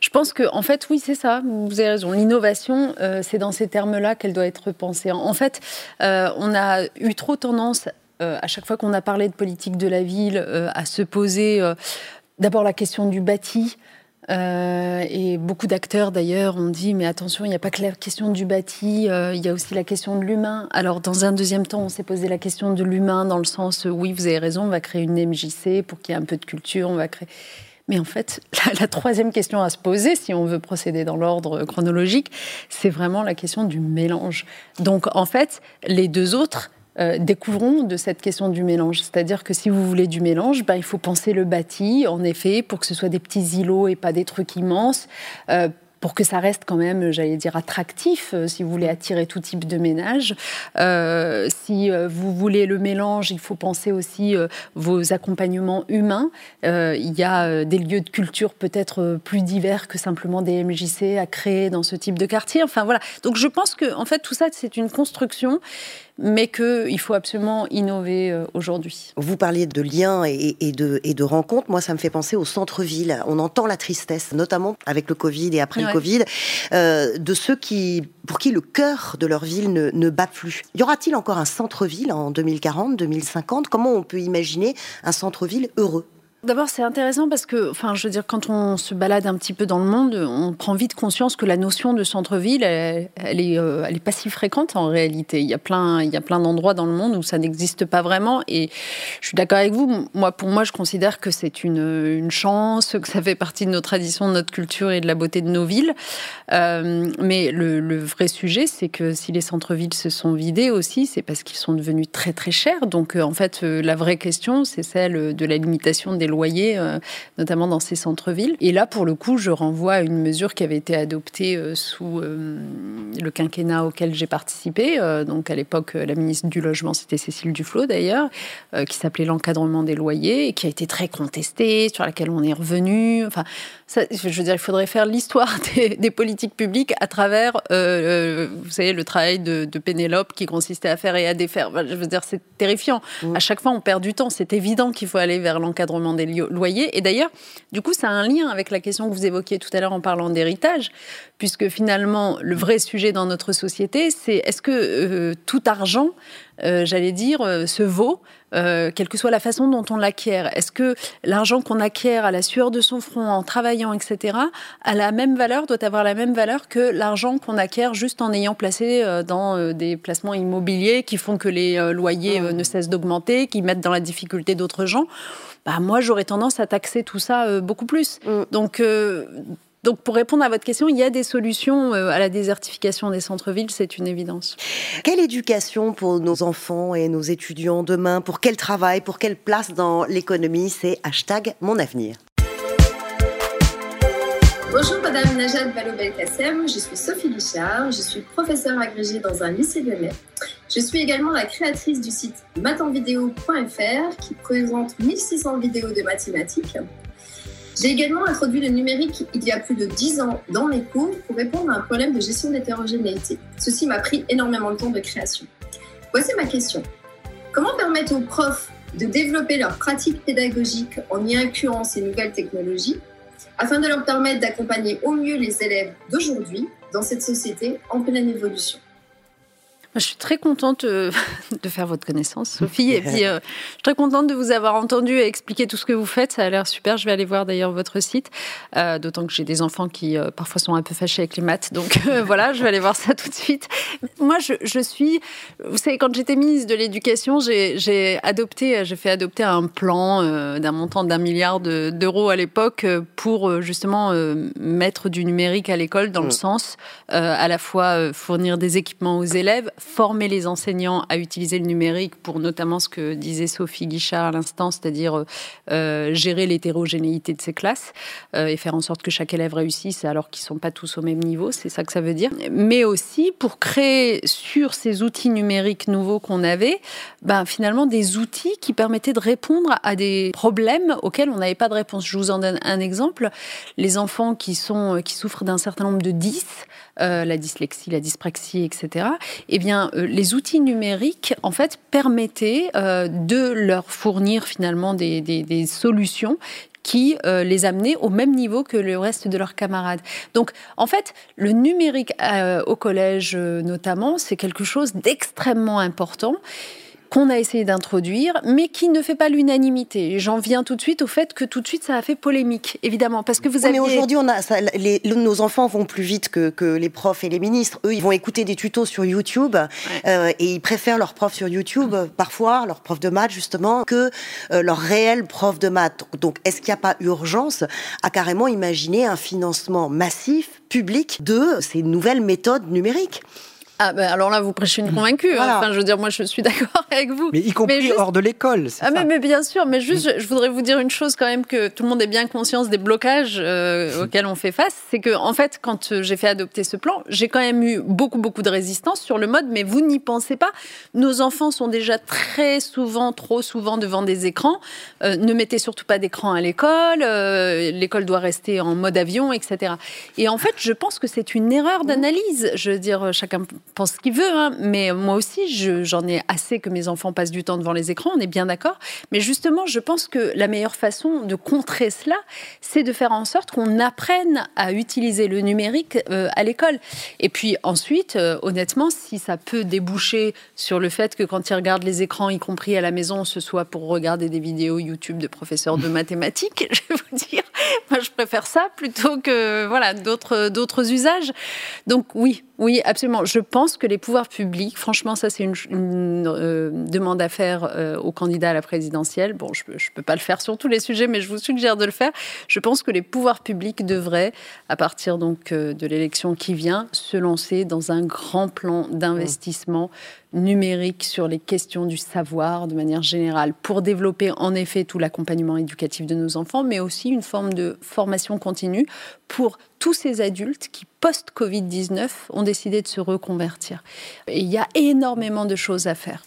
je pense que, en fait, oui, c'est ça. Vous avez raison. L'innovation, c'est dans ces termes-là qu'elle doit être pensée. En fait, on a eu trop tendance euh, à chaque fois qu'on a parlé de politique de la ville, euh, à se poser euh, d'abord la question du bâti. et beaucoup d'acteurs d'ailleurs ont dit mais attention, il n'y a pas que la question du bâti, il y a aussi la question de l'humain. Alors dans un deuxième temps, on s'est posé la question de l'humain dans le sens oui, vous avez raison, on va créer une MJC pour qu'il y ait un peu de culture, on va créer. Mais en fait, la, troisième question à se poser, si on veut procéder dans l'ordre chronologique, c'est vraiment la question du mélange. Donc en fait, les deux autres, euh, découvrons de cette question du mélange. C'est-à-dire que si vous voulez du mélange, ben, il faut penser le bâti, en effet, pour que ce soit des petits îlots et pas des trucs immenses. Euh, pour que ça reste quand même, j'allais dire, attractif, euh, si vous voulez attirer tout type de ménage. Si vous voulez le mélange, il faut penser aussi vos accompagnements humains. il y a des lieux de culture peut-être plus divers que simplement des MJC à créer dans ce type de quartier. Enfin voilà. Donc je pense que en fait tout ça c'est une construction mais qu'il faut absolument innover euh, aujourd'hui. Vous parliez de liens et, de, et de rencontres. Moi, ça me fait penser au centre-ville. On entend la tristesse, notamment avec le Covid et après le Covid, euh, de ceux qui, pour qui le cœur de leur ville ne, ne bat plus. Y aura-t-il encore un centre-ville en 2040, 2050 Comment on peut imaginer un centre-ville heureux? D'abord, c'est intéressant parce que, enfin, je veux dire, quand on se balade un petit peu dans le monde, on prend vite conscience que la notion de centre-ville, elle, est, euh, elle est pas si fréquente en réalité. Il y a plein, il y a plein d'endroits dans le monde où ça n'existe pas vraiment. Et je suis d'accord avec vous. Moi, pour moi, je considère que c'est une, une, chance, que ça fait partie de nos traditions, de notre culture et de la beauté de nos villes. Euh, mais le, le, vrai sujet, c'est que si les centres-villes se sont vidés aussi, c'est parce qu'ils sont devenus très très chers. Donc, euh, en fait, la vraie question, c'est celle de la limitation des loyers, euh, notamment dans ces centres-villes. Et là, pour le coup, je renvoie à une mesure qui avait été adoptée euh, sous euh, le quinquennat auquel j'ai participé. donc à l'époque, la ministre du Logement, c'était Cécile Duflot d'ailleurs, qui s'appelait l'encadrement des loyers et qui a été très contestée, sur laquelle on est revenu. Enfin, je veux dire, il faudrait faire l'histoire des, politiques publiques à travers, vous savez, le travail de, Pénélope qui consistait à faire et à défaire. je veux dire, c'est terrifiant. Mmh. À chaque fois, on perd du temps. C'est évident qu'il faut aller vers l'encadrement des loyers. Et d'ailleurs, du coup, ça a un lien avec la question que vous évoquiez tout à l'heure en parlant d'héritage, puisque finalement, le vrai sujet dans notre société, c'est est-ce que euh, tout argent, euh, j'allais dire, euh, se vaut quelle que soit la façon dont on l'acquiert? Est-ce que l'argent qu'on acquiert à la sueur de son front, en travaillant, etc., a la même valeur, doit avoir la même valeur que l'argent qu'on acquiert juste en ayant placé dans des placements immobiliers qui font que les loyers ne cessent d'augmenter, qui mettent dans la difficulté d'autres gens? Bah, moi j'aurais tendance à taxer tout ça euh, beaucoup plus. Mm. Donc euh, donc, pour répondre à votre question, il y a des solutions euh, à la désertification des centres-villes, c'est une évidence. Quelle éducation pour nos enfants et nos étudiants demain? Pour quel travail? Pour quelle place dans l'économie? C'est hashtag mon avenir. Bonjour Madame Najat Vallaud-Belkacem, je suis Sophie Guichard, je suis professeure agrégée dans un lycée lyonnais. Je suis également la créatrice du site mathenvideo.fr qui présente 1600 vidéos de mathématiques. J'ai également introduit le numérique il y a plus de 10 ans dans mes cours pour répondre à un problème de gestion d'hétérogénéité. Ceci m'a pris énormément de temps de création. Voici ma question. Comment permettre aux profs de développer leurs pratiques pédagogiques en y incluant ces nouvelles technologies afin de leur permettre d'accompagner au mieux les élèves d'aujourd'hui dans cette société en pleine évolution? Je suis très contente euh, de faire votre connaissance, Sophie. Et puis, euh, je suis très contente de vous avoir entendu et expliquer tout ce que vous faites. Ça a l'air super. Je vais aller voir d'ailleurs votre site. Euh, d'autant que j'ai des enfants qui parfois sont un peu fâchés avec les maths. Donc voilà, je vais aller voir ça tout de suite. Moi, je, je suis. Vous savez, quand j'étais ministre de l'Éducation, j'ai adopté, j'ai fait adopter un plan d'un montant d'un milliard d'euros à l'époque pour justement mettre du numérique à l'école dans le mm. sens à la fois fournir des équipements aux élèves former les enseignants à utiliser le numérique pour notamment ce que disait Sophie Guichard à l'instant, c'est-à-dire euh, gérer l'hétérogénéité de ces classes euh, et faire en sorte que chaque élève réussisse alors qu'ils ne sont pas tous au même niveau, c'est ça que ça veut dire. Mais aussi pour créer sur ces outils numériques nouveaux qu'on avait, ben, finalement des outils qui permettaient de répondre à des problèmes auxquels on n'avait pas de réponse. Je vous en donne un exemple. Les enfants qui, sont, qui souffrent d'un certain nombre de 10, euh, la dyslexie, la dyspraxie, etc., eh bien, euh, les outils numériques, en fait, permettaient euh, de leur fournir finalement des, solutions qui les amenaient au même niveau que le reste de leurs camarades. Donc, en fait, le numérique au collège notamment, c'est quelque chose d'extrêmement important qu'on a essayé d'introduire, mais qui ne fait pas l'unanimité. J'en viens tout de suite au fait que tout de suite ça a fait polémique, évidemment, parce que vous avez. Mais aujourd'hui, on a nos enfants vont plus vite que, que, les profs et les ministres. Eux, ils vont écouter des tutos sur YouTube euh, et ils préfèrent leurs profs sur YouTube parfois, leurs profs de maths justement, que euh, leurs réels profs de maths. Donc, est-ce qu'il n'y a pas urgence à carrément imaginer un financement massif public de ces nouvelles méthodes numériques? Ah ben alors là, vous prêchez une convaincue. Hein. Enfin, je veux dire, moi, je suis d'accord avec vous. Mais y compris hors de l'école. Ah mais, mais, bien sûr, mais juste, je, voudrais vous dire une chose quand même que tout le monde ait bien conscience des blocages euh, auxquels on fait face, c'est que en fait, quand euh, j'ai fait adopter ce plan, j'ai quand même eu beaucoup beaucoup de résistance sur le mode. Mais vous n'y pensez pas. Nos enfants sont déjà très souvent, trop souvent devant des écrans. Euh, ne mettez surtout pas d'écran à l'école. l'école doit rester en mode avion, etc. Et en fait, je pense que c'est une erreur d'analyse. Je veux dire, chacun pense ce qu'il veut, hein. mais moi aussi, j'en ai assez que mes enfants passent du temps devant les écrans, on est bien d'accord. Mais justement, je pense que la meilleure façon de contrer cela, c'est de faire en sorte qu'on apprenne à utiliser le numérique euh, à l'école. Et puis ensuite, euh, honnêtement, si ça peut déboucher sur le fait que quand ils regardent les écrans, y compris à la maison, ce soit pour regarder des vidéos YouTube de professeurs de mathématiques, je vais vous dire, moi je préfère ça plutôt que voilà d'autres d'autres usages. Donc oui, oui, absolument. Je pense que les pouvoirs publics, franchement, ça c'est une, euh, demande à faire euh, aux candidats à la présidentielle. Bon, je ne peux pas le faire sur tous les sujets, mais je vous suggère de le faire. Je pense que les pouvoirs publics devraient, à partir donc euh, de l'élection qui vient, se lancer dans un grand plan d'investissement numérique sur les questions du savoir de manière générale pour développer en effet tout l'accompagnement éducatif de nos enfants, mais aussi une forme de formation continue pour tous ces adultes qui, post-Covid-19, ont décidé de se reconvertir. Il y a énormément de choses à faire.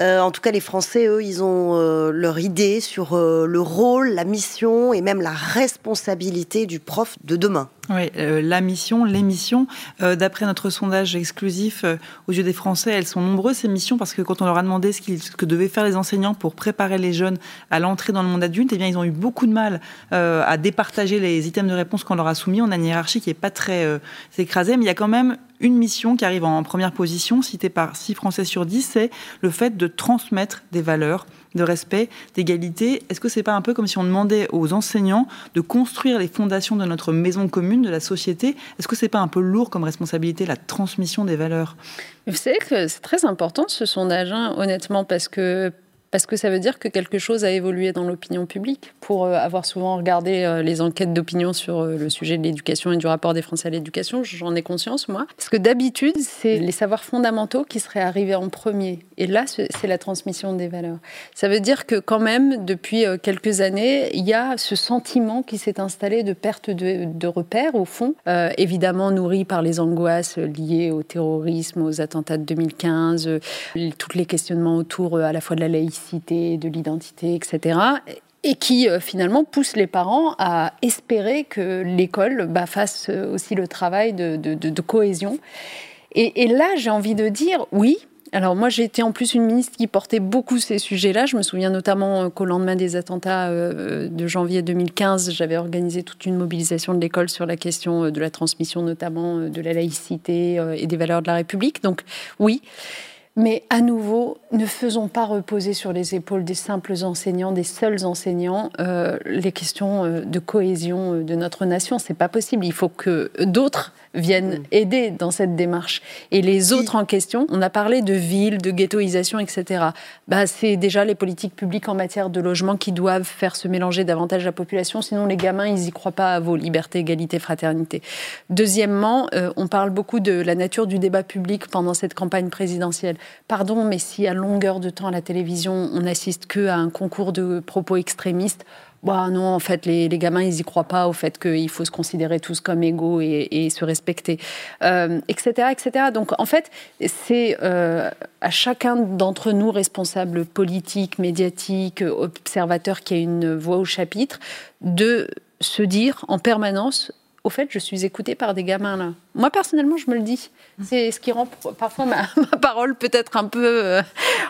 Euh, en tout cas, les Français, eux, ils ont euh, leur idée sur euh, le rôle, la mission et même la responsabilité du prof de demain. Oui, la mission, les missions. D'après notre sondage exclusif aux yeux des Français, elles sont nombreuses ces missions parce que quand on leur a demandé ce, que devaient faire les enseignants pour préparer les jeunes à l'entrée dans le monde adulte, eh bien ils ont eu beaucoup de mal à départager les items de réponse qu'on leur a soumis. On a une hiérarchie qui est pas très écrasée, mais il y a quand même une mission qui arrive en première position, citée par 6 Français sur 10, c'est le fait de transmettre des valeurs de respect, d'égalité. Est-ce que c'est pas un peu comme si on demandait aux enseignants de construire les fondations de notre maison commune, de la société? Est-ce que c'est pas un peu lourd comme responsabilité la transmission des valeurs? Vous savez que c'est très important ce sondage, hein, honnêtement, parce que parce que ça veut dire que quelque chose a évolué dans l'opinion publique. Pour euh, avoir souvent regardé euh, les enquêtes d'opinion sur euh, le sujet de l'éducation et du rapport des Français à l'éducation, j'en ai conscience, moi. Parce que d'habitude, c'est les savoirs fondamentaux qui seraient arrivés en premier. Et là, c'est la transmission des valeurs. Ça veut dire que quand même, depuis quelques années, il y a ce sentiment qui s'est installé de perte de, de repères, au fond, évidemment nourri par les angoisses liées au terrorisme, aux attentats de 2015, tous les questionnements autour à la fois de la laïcité, de l'identité, etc. Et qui euh, finalement pousse les parents à espérer que l'école bah, fasse aussi le travail de, cohésion. Et, là, j'ai envie de dire oui. Alors moi, j'ai été en plus une ministre qui portait beaucoup ces sujets-là. Je me souviens notamment qu'au lendemain des attentats euh, de janvier 2015, j'avais organisé toute une mobilisation de l'école sur la question de la transmission notamment de la laïcité euh, et des valeurs de la République. Donc oui. Mais à nouveau, ne faisons pas reposer sur les épaules des simples enseignants, des seuls enseignants, euh, les questions euh, de cohésion euh, de notre nation. C'est pas possible. Il faut que d'autres viennent mm. aider dans cette démarche. Et les autres en question, on a parlé de villes, de ghettoisation, etc. Bah, c'est déjà les politiques publiques en matière de logement qui doivent faire se mélanger davantage la population. Sinon, les gamins, ils n'y croient pas à vos libertés, égalité, fraternité. Deuxièmement, euh, on parle beaucoup de la nature du débat public pendant cette campagne présidentielle. Pardon, mais si à longueur de temps à la télévision, on n'assiste que à un concours de propos extrémistes, bah non, en fait, les, gamins, ils y croient pas au fait qu'il faut se considérer tous comme égaux et, se respecter, etc., euh, etc. Donc, en fait, c'est euh, à chacun d'entre nous, responsables politiques, médiatiques, observateurs, qui a une voix au chapitre, de se dire en permanence, au fait, je suis écoutée par des gamins là. Moi, personnellement, je me le dis. C'est ce qui rend parfois ma, parole peut-être un peu, euh,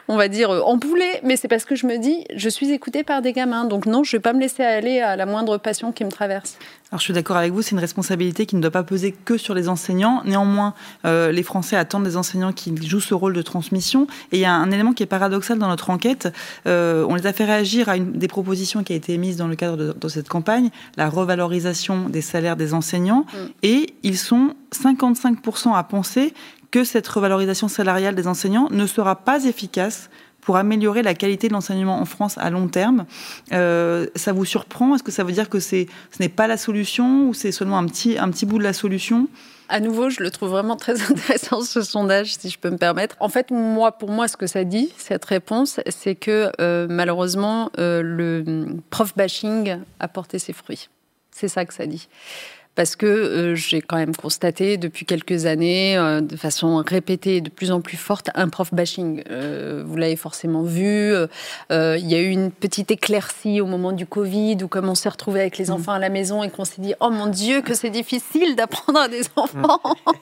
on va dire, empoulée, mais c'est parce que je me dis, je suis écoutée par des gamins. Donc non, je ne vais pas me laisser aller à la moindre passion qui me traverse. Alors je suis d'accord avec vous, c'est une responsabilité qui ne doit pas peser que sur les enseignants. Néanmoins, euh, les Français attendent des enseignants qui jouent ce rôle de transmission. Et il y a un élément qui est paradoxal dans notre enquête. Euh, on les a fait réagir à une des propositions qui a été émise dans le cadre de, cette campagne, la revalorisation des salaires des enseignants. Mm. Et ils sont 55% à penser que cette revalorisation salariale des enseignants ne sera pas efficace pour améliorer la qualité de l'enseignement en France à long terme. Euh, ça vous surprend? Est-ce que ça veut dire que ce n'est pas la solution ou c'est seulement un petit, un petit bout de la solution? À nouveau, je le trouve vraiment très intéressant ce sondage, si je peux me permettre. En fait, moi, pour moi, ce que ça dit, cette réponse, c'est que euh, malheureusement, euh, le prof bashing a porté ses fruits. C'est ça que ça dit parce que euh, j'ai quand même constaté depuis quelques années, euh, de façon répétée et de plus en plus forte, un prof bashing. Euh, vous l'avez forcément vu. Il y a eu une petite éclaircie au moment du Covid, où comme on s'est retrouvé avec les mm. enfants à la maison et qu'on s'est dit, oh mon Dieu, que c'est difficile d'apprendre à des enfants,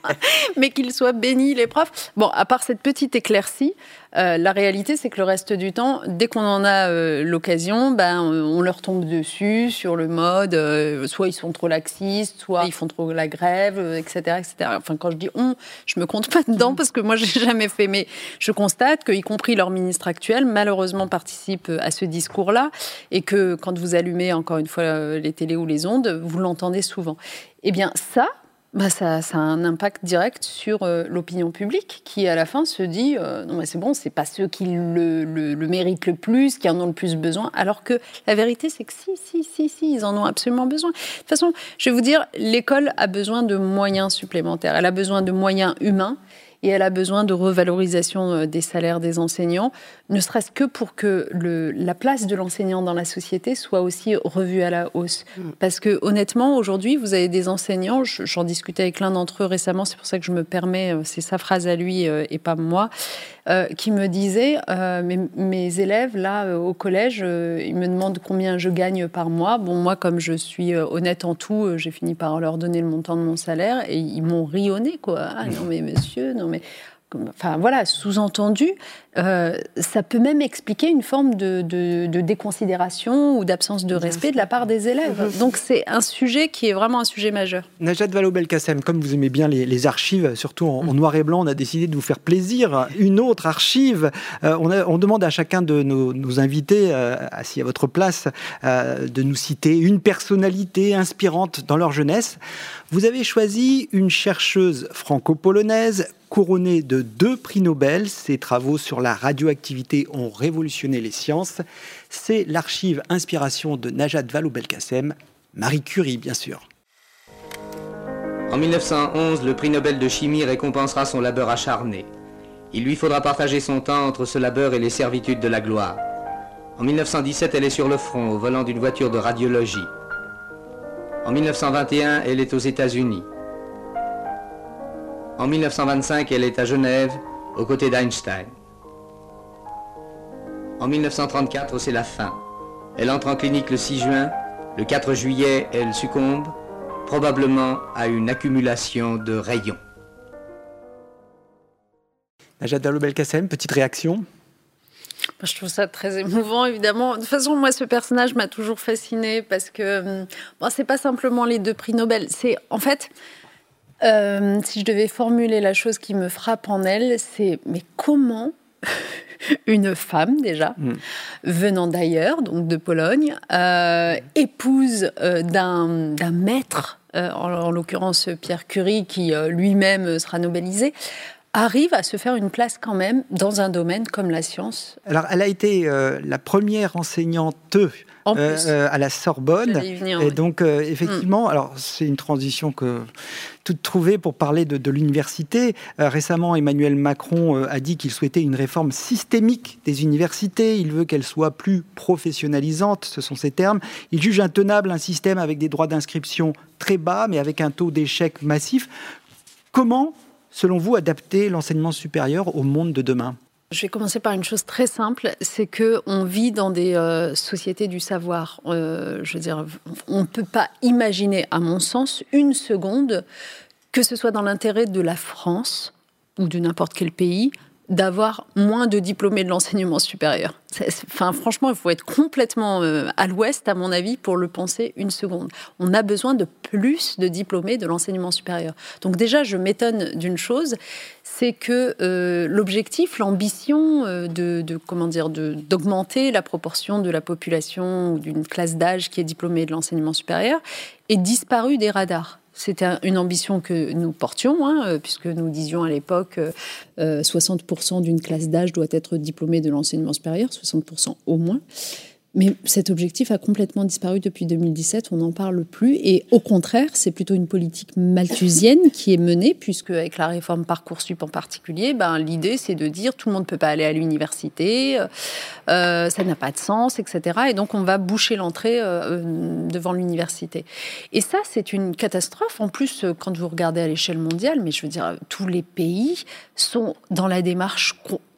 mais qu'ils soient bénis les profs. Bon, à part cette petite éclaircie, euh, la réalité, c'est que le reste du temps, dès qu'on en a euh, l'occasion, ben, on leur tombe dessus sur le mode, euh, soit ils sont trop laxistes, soit ils font trop la grève, etc., etc. Enfin, quand je dis on, je me compte pas dedans parce que moi, j'ai jamais fait, mais je constate qu'y compris leur ministre actuel, malheureusement, participe à ce discours-là et que quand vous allumez encore une fois les télés ou les ondes, vous l'entendez souvent. Eh bien, ça, bah ça, a un impact direct sur euh, l'opinion publique qui, à la fin, se dit euh, non, mais c'est bon, c'est pas ceux qui le, le, le, méritent le plus, qui en ont le plus besoin. Alors que la vérité, c'est que si, si, si, si, ils en ont absolument besoin. De toute façon, je vais vous dire, l'école a besoin de moyens supplémentaires. Elle a besoin de moyens humains et elle a besoin de revalorisation euh, des salaires des enseignants, ne serait-ce que pour que le, la place de l'enseignant dans la société soit aussi revue à la hausse. Mm. Parce que honnêtement, aujourd'hui, vous avez des enseignants, j'en discutais avec l'un d'entre eux récemment, c'est pour ça que je me permets, euh, c'est sa phrase à lui euh, et pas moi, qui me disait, mes, mes, élèves, là, au collège, ils me demandent combien je gagne par mois. Bon, moi, comme je suis honnête en tout, j'ai fini par leur donner le montant de mon salaire et ils m'ont rionné, quoi. Ah non, mais monsieur, non, mais enfin voilà, sous-entendu, euh, ça peut même expliquer une forme de, déconsidération ou d'absence de respect de la part des élèves. Mhm. Donc c'est un sujet qui est vraiment un sujet majeur. Najat Vallaud-Belkacem, comme vous aimez bien les, archives, surtout en, noir et blanc, on a décidé de vous faire plaisir. Une autre archive, euh, on, demande à chacun de nos, invités, euh, assis à votre place, de nous citer une personnalité inspirante dans leur jeunesse. Vous avez choisi une chercheuse franco-polonaise couronnée de deux prix Nobel. Ses travaux sur la radioactivité ont révolutionné les sciences. C'est l'archive Inspiration de Najat Vallaud-Belkacem, Marie Curie bien sûr. En 1911, le prix Nobel de chimie récompensera son labeur acharné. Il lui faudra partager son temps entre ce labeur et les servitudes de la gloire. En 1917, elle est sur le front, au volant d'une voiture de radiologie. En 1921, elle est aux États-Unis. En 1925, elle est à Genève, aux côtés d'Einstein. En 1934, c'est la fin. Elle entre en clinique le 6 juin. Le 4 juillet, elle succombe, probablement à une accumulation de rayons. Najat Vallaud-Belkacem, petite réaction? Je trouve ça très émouvant, évidemment. De toute façon, moi, ce personnage m'a toujours fasciné parce que hum, bon, c'est pas simplement les deux prix Nobel. C'est en fait, euh, si je devais formuler la chose qui me frappe en elle, c'est mais comment une femme déjà mm. venant d'ailleurs, donc de Pologne, euh, épouse euh, d'un maître, en, en l'occurrence Pierre Curie, qui lui-même sera nobelisé arrive à se faire une place quand même dans un domaine comme la science. Alors, elle a été euh, la première enseignante euh, euh, à la Sorbonne. et donc, effectivement, mm. alors c'est une transition que toute trouvée pour parler de, l'université. récemment, Emmanuel Macron a dit qu'il souhaitait une réforme systémique des universités. Il veut qu'elles soient plus professionnalisantes, ce sont ses termes. Il juge intenable un système avec des droits d'inscription très bas, mais avec un taux d'échec massif. Comment selon vous, adapter l'enseignement supérieur au monde de demain? Je vais commencer par une chose très simple, c'est que on vit dans des euh, sociétés du savoir. Euh, je veux dire, on ne peut pas imaginer, à mon sens, une seconde que ce soit dans l'intérêt de la France ou de n'importe quel pays d'avoir moins de diplômés de l'enseignement supérieur. Enfin, franchement, il faut être complètement euh, à l'ouest, à mon avis, pour le penser une seconde. On a besoin de plus de diplômés de l'enseignement supérieur. Donc déjà, je m'étonne d'une chose, c'est que euh, l'objectif, l'ambition euh, de, d'augmenter la proportion de la population ou d'une classe d'âge qui est diplômée de l'enseignement supérieur est disparu des radars. C'était une ambition que nous portions, hein, puisque nous disions à l'époque 60% d'une classe d'âge doit être diplômée de l'enseignement supérieur, 60% au moins. Mais cet objectif a complètement disparu depuis 2017, on n'en parle plus. Et au contraire, c'est plutôt une politique malthusienne qui est menée, puisque avec la réforme Parcoursup en particulier, ben, l'idée c'est de dire tout le monde ne peut pas aller à l'université, euh, ça n'a pas de sens, etc. Et donc on va boucher l'entrée euh, devant l'université. Et ça, c'est une catastrophe. En plus, quand vous regardez à l'échelle mondiale, mais je veux dire, tous les pays sont dans la démarche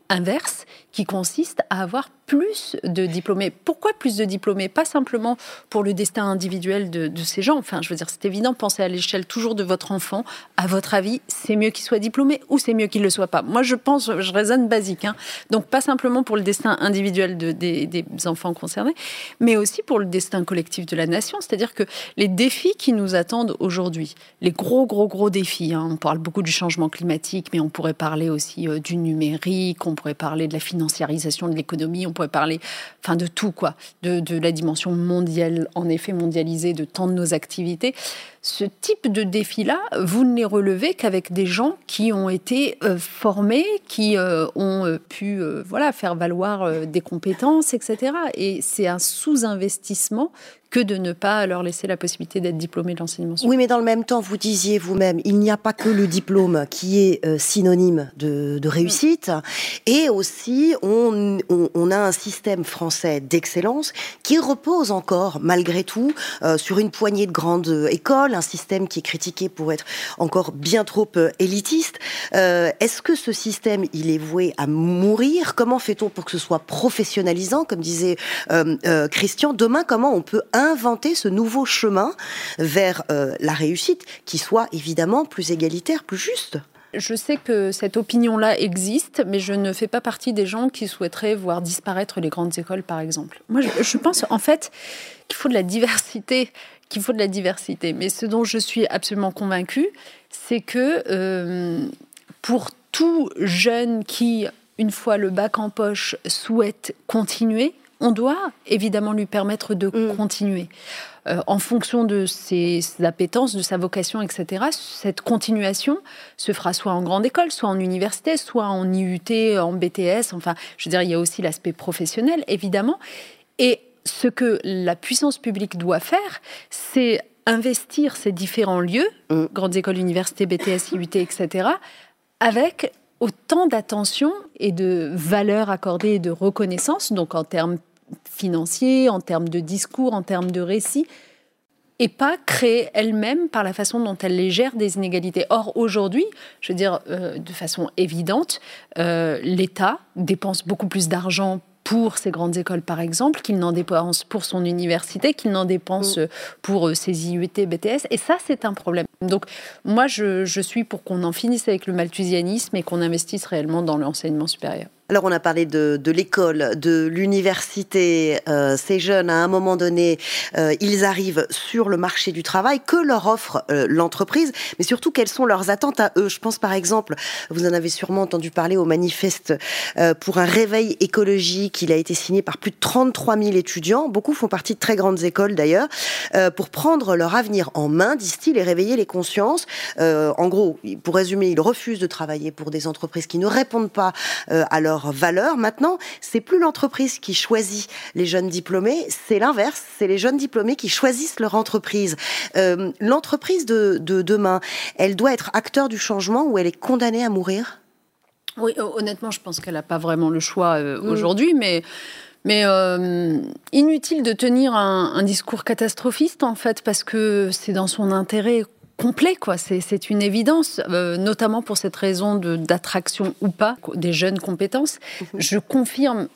inverse qui consiste à avoir plus de diplômés. Pourquoi plus de diplômés? Pas simplement pour le destin individuel de, ces gens. Enfin, je veux dire, c'est évident, pensez à l'échelle toujours de votre enfant. À votre avis, c'est mieux qu'il soit diplômé ou c'est mieux qu'il ne le soit pas? Moi, je pense, je raisonne basique. Hein. Donc, pas simplement pour le destin individuel de, des, enfants concernés, mais aussi pour le destin collectif de la nation. C'est-à-dire que les défis qui nous attendent aujourd'hui, les gros, gros, gros défis, hein, on parle beaucoup du changement climatique, mais on pourrait parler aussi euh, du numérique, on pourrait parler de la financiarisation de l'économie, on pourrait parler enfin, de tout, quoi, de, la dimension mondiale, en effet mondialisée de tant de nos activités ce type de défi-là, vous ne les relevez qu'avec des gens qui ont été euh, formés, qui euh, ont euh, pu voilà, faire valoir des compétences, etc. Et c'est un sous-investissement que de ne pas leur laisser la possibilité d'être diplômé de l'enseignement Oui, mais dans le même temps, vous disiez vous-même, il n'y a pas que le diplôme qui est synonyme de, réussite, et aussi on, a un système français d'excellence qui repose encore, malgré tout, sur une poignée de grandes écoles, un système qui est critiqué pour être encore bien trop euh, élitiste. Euh, est-ce que ce système, il est voué à mourir? Comment fait-on pour que ce soit professionnalisant, comme disait euh, Christian? Demain, comment on peut inventer ce nouveau chemin vers la réussite qui soit évidemment plus égalitaire, plus juste je sais que cette opinion-là existe, mais je ne fais pas partie des gens qui souhaiteraient voir disparaître les grandes écoles, par exemple. Moi, je pense en fait qu'il faut de la diversité qu'il faut de la diversité. Mais ce dont je suis absolument convaincue, c'est que euh, pour tout jeune qui, une fois le bac en poche, souhaite continuer, on doit évidemment lui permettre de mm. continuer. Euh, en fonction de ses appétences, de sa vocation, etc., cette continuation se fera soit en grande école, soit en université, soit en IUT, en BTS. Enfin, je veux dire, il y a aussi l'aspect professionnel, évidemment. Et ce que la puissance publique doit faire, c'est investir ces différents lieux, mm. grandes écoles, universités, BTS, IUT, etc., avec autant d'attention et de valeur accordée et de reconnaissance, donc en termes financiers, en termes de discours, en termes de récits, et pas créer elle-même par la façon dont elle les gère des inégalités. Or, aujourd'hui, je veux dire, euh, de façon évidente, euh, l'État dépense beaucoup plus d'argent pour ces grandes écoles, par exemple, qu'il n'en dépense pour son université, qu'il n'en dépense mm. pour euh, ses IUT, BTS. Et ça, c'est un problème. Donc, moi, je, je suis pour qu'on en finisse avec le malthusianisme et qu'on investisse réellement dans l'enseignement supérieur. Alors on a parlé de, l'école, de l'université. Euh, ces jeunes, à un moment donné, euh, ils arrivent sur le marché du travail. Que leur offre euh, l'entreprise Mais surtout, quelles sont leurs attentes à eux? Je pense par exemple, vous en avez sûrement entendu parler au manifeste pour un réveil écologique. Il a été signé par plus de 33 000 étudiants. Beaucoup font partie de très grandes écoles d'ailleurs. pour prendre leur avenir en main, disent-ils, et réveiller les consciences. en gros, pour résumer, ils refusent de travailler pour des entreprises qui ne répondent pas à leurs valeur. Maintenant, c'est plus l'entreprise qui choisit les jeunes diplômés, c'est l'inverse. C'est les jeunes diplômés qui choisissent leur entreprise. Euh, l'entreprise de, demain, elle doit être acteur du changement ou elle est condamnée à mourir? Oui, honnêtement, je pense qu'elle n'a pas vraiment le choix euh, mm. aujourd'hui, mais. Mais euh, inutile de tenir un, un, discours catastrophiste en fait, parce que c'est dans son intérêt complet, quoi. C'est une évidence, euh, notamment pour cette raison d'attraction ou pas des jeunes compétences. Mhm. Je confirme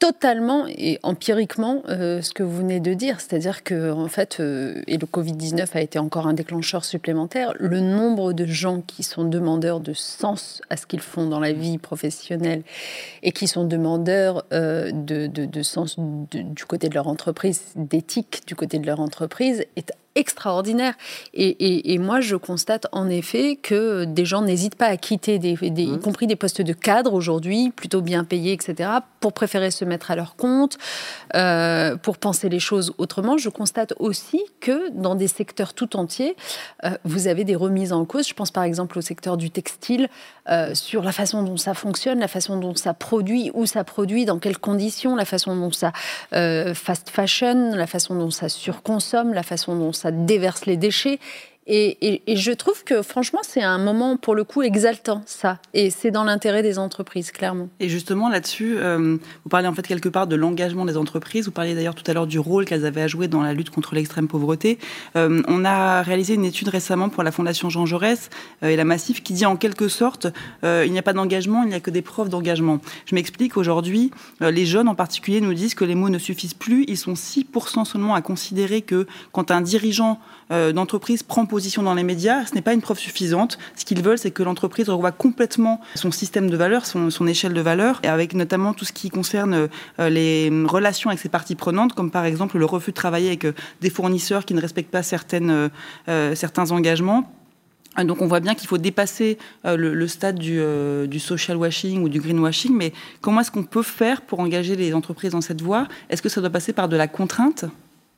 totalement et empiriquement euh, ce que vous venez de dire, c'est-à-dire que en fait, euh, et le Covid-19 a été encore un déclencheur supplémentaire, le nombre de gens qui sont demandeurs de sens à ce qu'ils font dans la vie professionnelle et qui sont demandeurs de, de, sens du côté de leur entreprise, d'éthique du côté de leur entreprise, est extraordinaire. Et, moi, je constate en effet que des gens n'hésitent pas à quitter, des, y mmh. compris des postes de cadre aujourd'hui, plutôt bien payés, etc., pour préférer se mettre à leur compte, euh, pour penser les choses autrement. Je constate aussi que dans des secteurs tout entiers, euh, vous avez des remises en cause. Je pense par exemple au secteur du textile, euh, sur la façon dont ça fonctionne, la façon dont ça produit, où ça produit, dans quelles conditions, la façon dont ça fast fashion, la façon dont ça surconsomme, la façon dont ça déverse les déchets. Et, je trouve que franchement, c'est un moment pour le coup exaltant, ça. Et c'est dans l'intérêt des entreprises, clairement. Et justement, là-dessus, euh, vous parlez en fait quelque part de l'engagement des entreprises. Vous parliez d'ailleurs tout à l'heure du rôle qu'elles avaient à jouer dans la lutte contre l'extrême pauvreté. Euh, on a réalisé une étude récemment pour la Fondation Jean Jaurès euh, et la Massif qui dit en quelque sorte il n'y a pas d'engagement, il n'y a que des preuves d'engagement. Je m'explique. Aujourd'hui, les jeunes en particulier nous disent que les mots ne suffisent plus. Ils sont 6% seulement à considérer que quand un dirigeant d'entreprise prend position dans les médias, ce n'est pas une preuve suffisante. Ce qu'ils veulent, c'est que l'entreprise revoie complètement son système de valeurs, son, échelle de valeurs, et avec notamment tout ce qui concerne euh, les relations avec ses parties prenantes, comme par exemple le refus de travailler avec euh, des fournisseurs qui ne respectent pas euh, certains engagements. Donc on voit bien qu'il faut dépasser le, stade du, du, social washing ou du greenwashing, mais comment est-ce qu'on peut faire pour engager les entreprises dans cette voie? Est-ce que ça doit passer par de la contrainte?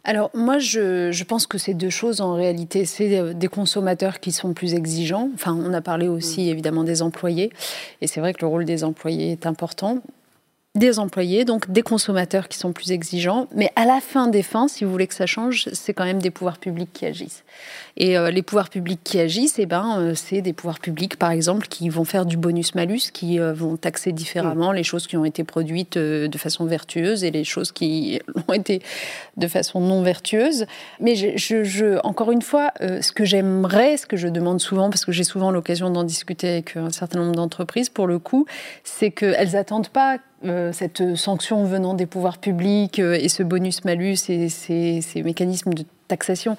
Alors moi, je, pense que c'est deux choses en réalité. C'est euh, des consommateurs qui sont plus exigeants. Enfin, on a parlé aussi mm. évidemment des employés. Et c'est vrai que le rôle des employés est important des employés, donc des consommateurs qui sont plus exigeants. Mais à la fin des fins, si vous voulez que ça change, c'est quand même des pouvoirs publics qui agissent. Et euh, les pouvoirs publics qui agissent, eh ben, euh, c'est des pouvoirs publics, par exemple, qui vont faire du bonus-malus, qui euh, vont taxer différemment les choses qui ont été produites de façon vertueuse et les choses qui ont été de façon non vertueuse. Mais je, je, encore une fois, ce que j'aimerais, ce que je demande souvent, parce que j'ai souvent l'occasion d'en discuter avec un certain nombre d'entreprises, pour le coup, c'est qu'elles n'attendent pas cette sanction venant des pouvoirs publics et ce bonus-malus et ces, mécanismes de taxation,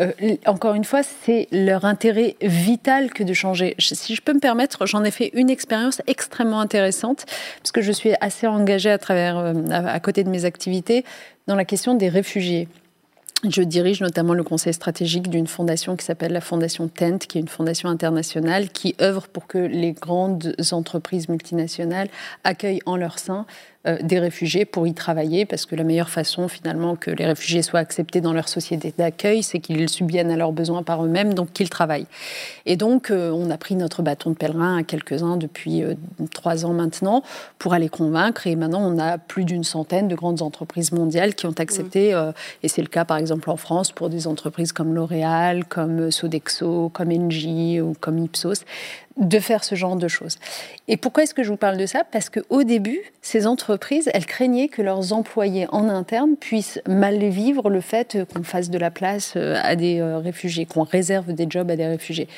euh, encore une fois, c'est leur intérêt vital que de changer. Si je peux me permettre, j'en ai fait une expérience extrêmement intéressante, parce que je suis assez engagée à, travers, euh, à côté de mes activités dans la question des réfugiés. Je dirige notamment le conseil stratégique d'une fondation qui s'appelle la Fondation TENT, qui est une fondation internationale qui œuvre pour que les grandes entreprises multinationales accueillent en leur sein des réfugiés pour y travailler, parce que la meilleure façon finalement que les réfugiés soient acceptés dans leur société d'accueil, c'est qu'ils subviennent à leurs besoins par eux-mêmes, donc qu'ils travaillent. Et donc euh, on a pris notre bâton de pèlerin à quelques-uns depuis euh, trois ans maintenant pour aller convaincre, et maintenant on a plus d'une centaine de grandes entreprises mondiales qui ont accepté, mmh. et c'est le cas par exemple en France pour des entreprises comme L'Oréal, comme Sodexo, comme Engie ou comme Ipsos, de faire ce genre de choses. Et pourquoi est-ce que je vous parle de ça? Parce qu'au début, ces entreprises, elles craignaient que leurs employés en interne puissent mal vivre le fait qu'on fasse de la place euh, à des euh, réfugiés, qu'on réserve des jobs à des réfugiés.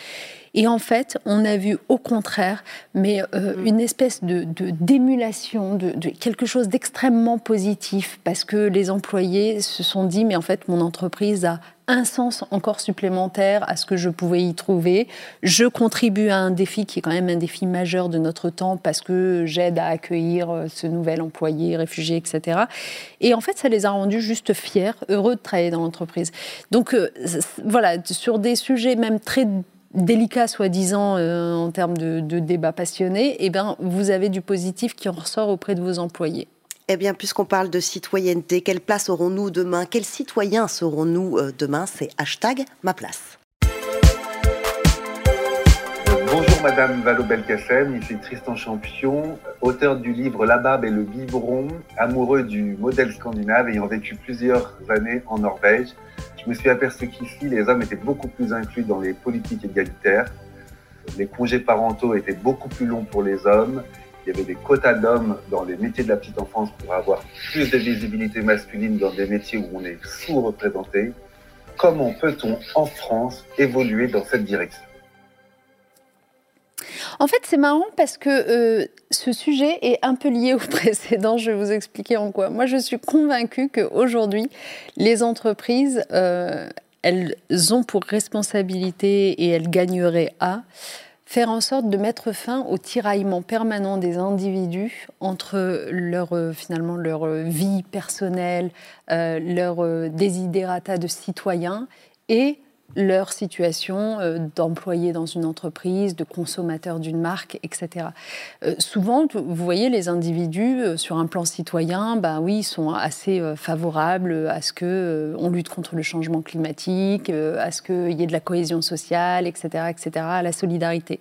Et en fait, on a vu au contraire, mais euh, mm. une espèce de, d'émulation, de, quelque chose d'extrêmement positif, parce que les employés se sont dit, mais en fait, mon entreprise a un sens encore supplémentaire à ce que je pouvais y trouver. Je contribue à un défi qui est quand même un défi majeur de notre temps parce que j'aide à accueillir euh, ce nouvel employé, réfugié, etc. Et en fait, ça les a rendus juste fiers, heureux de travailler dans l'entreprise. Donc euh, voilà, sur des sujets même très délicat, soi-disant, euh, en termes de, de débat passionné, eh ben, vous avez du positif qui en ressort auprès de vos employés. Eh bien, puisqu'on parle de citoyenneté, quelle place aurons-nous demain? Quels citoyens serons-nous euh, demain? C'est hashtag ma place. Bonjour Madame Valo-Belkacem, ici Tristan Champion, auteur du livre La barbe et le biberon, amoureux du modèle scandinave ayant vécu plusieurs années en Norvège. Je me suis aperçu qu'ici, les hommes étaient beaucoup plus inclus dans les politiques égalitaires. Les congés parentaux étaient beaucoup plus longs pour les hommes. Y avait des quotas d'hommes dans les métiers de la petite enfance pour avoir plus de visibilité masculine dans des métiers où on est sous-représenté. Comment peut-on, en France, évoluer dans cette direction? En fait, c'est marrant parce que euh, ce sujet est un peu lié au précédent. Je vais vous expliquer en quoi. Moi, je suis convaincue qu'aujourd'hui, les entreprises, euh, elles ont pour responsabilité et elles gagneraient à faire en sorte de mettre fin au tiraillement permanent des individus entre leur, euh, finalement, leur vie personnelle, leur désidérata de citoyens et leur situation euh, d'employé dans une entreprise, de consommateur d'une marque, etc. Euh, souvent, vous voyez, les individus euh, sur un plan citoyen, ben oui, sont assez favorables à ce que on lutte contre le changement climatique, à ce qu'il y ait de la cohésion sociale, etc., etc., à la solidarité.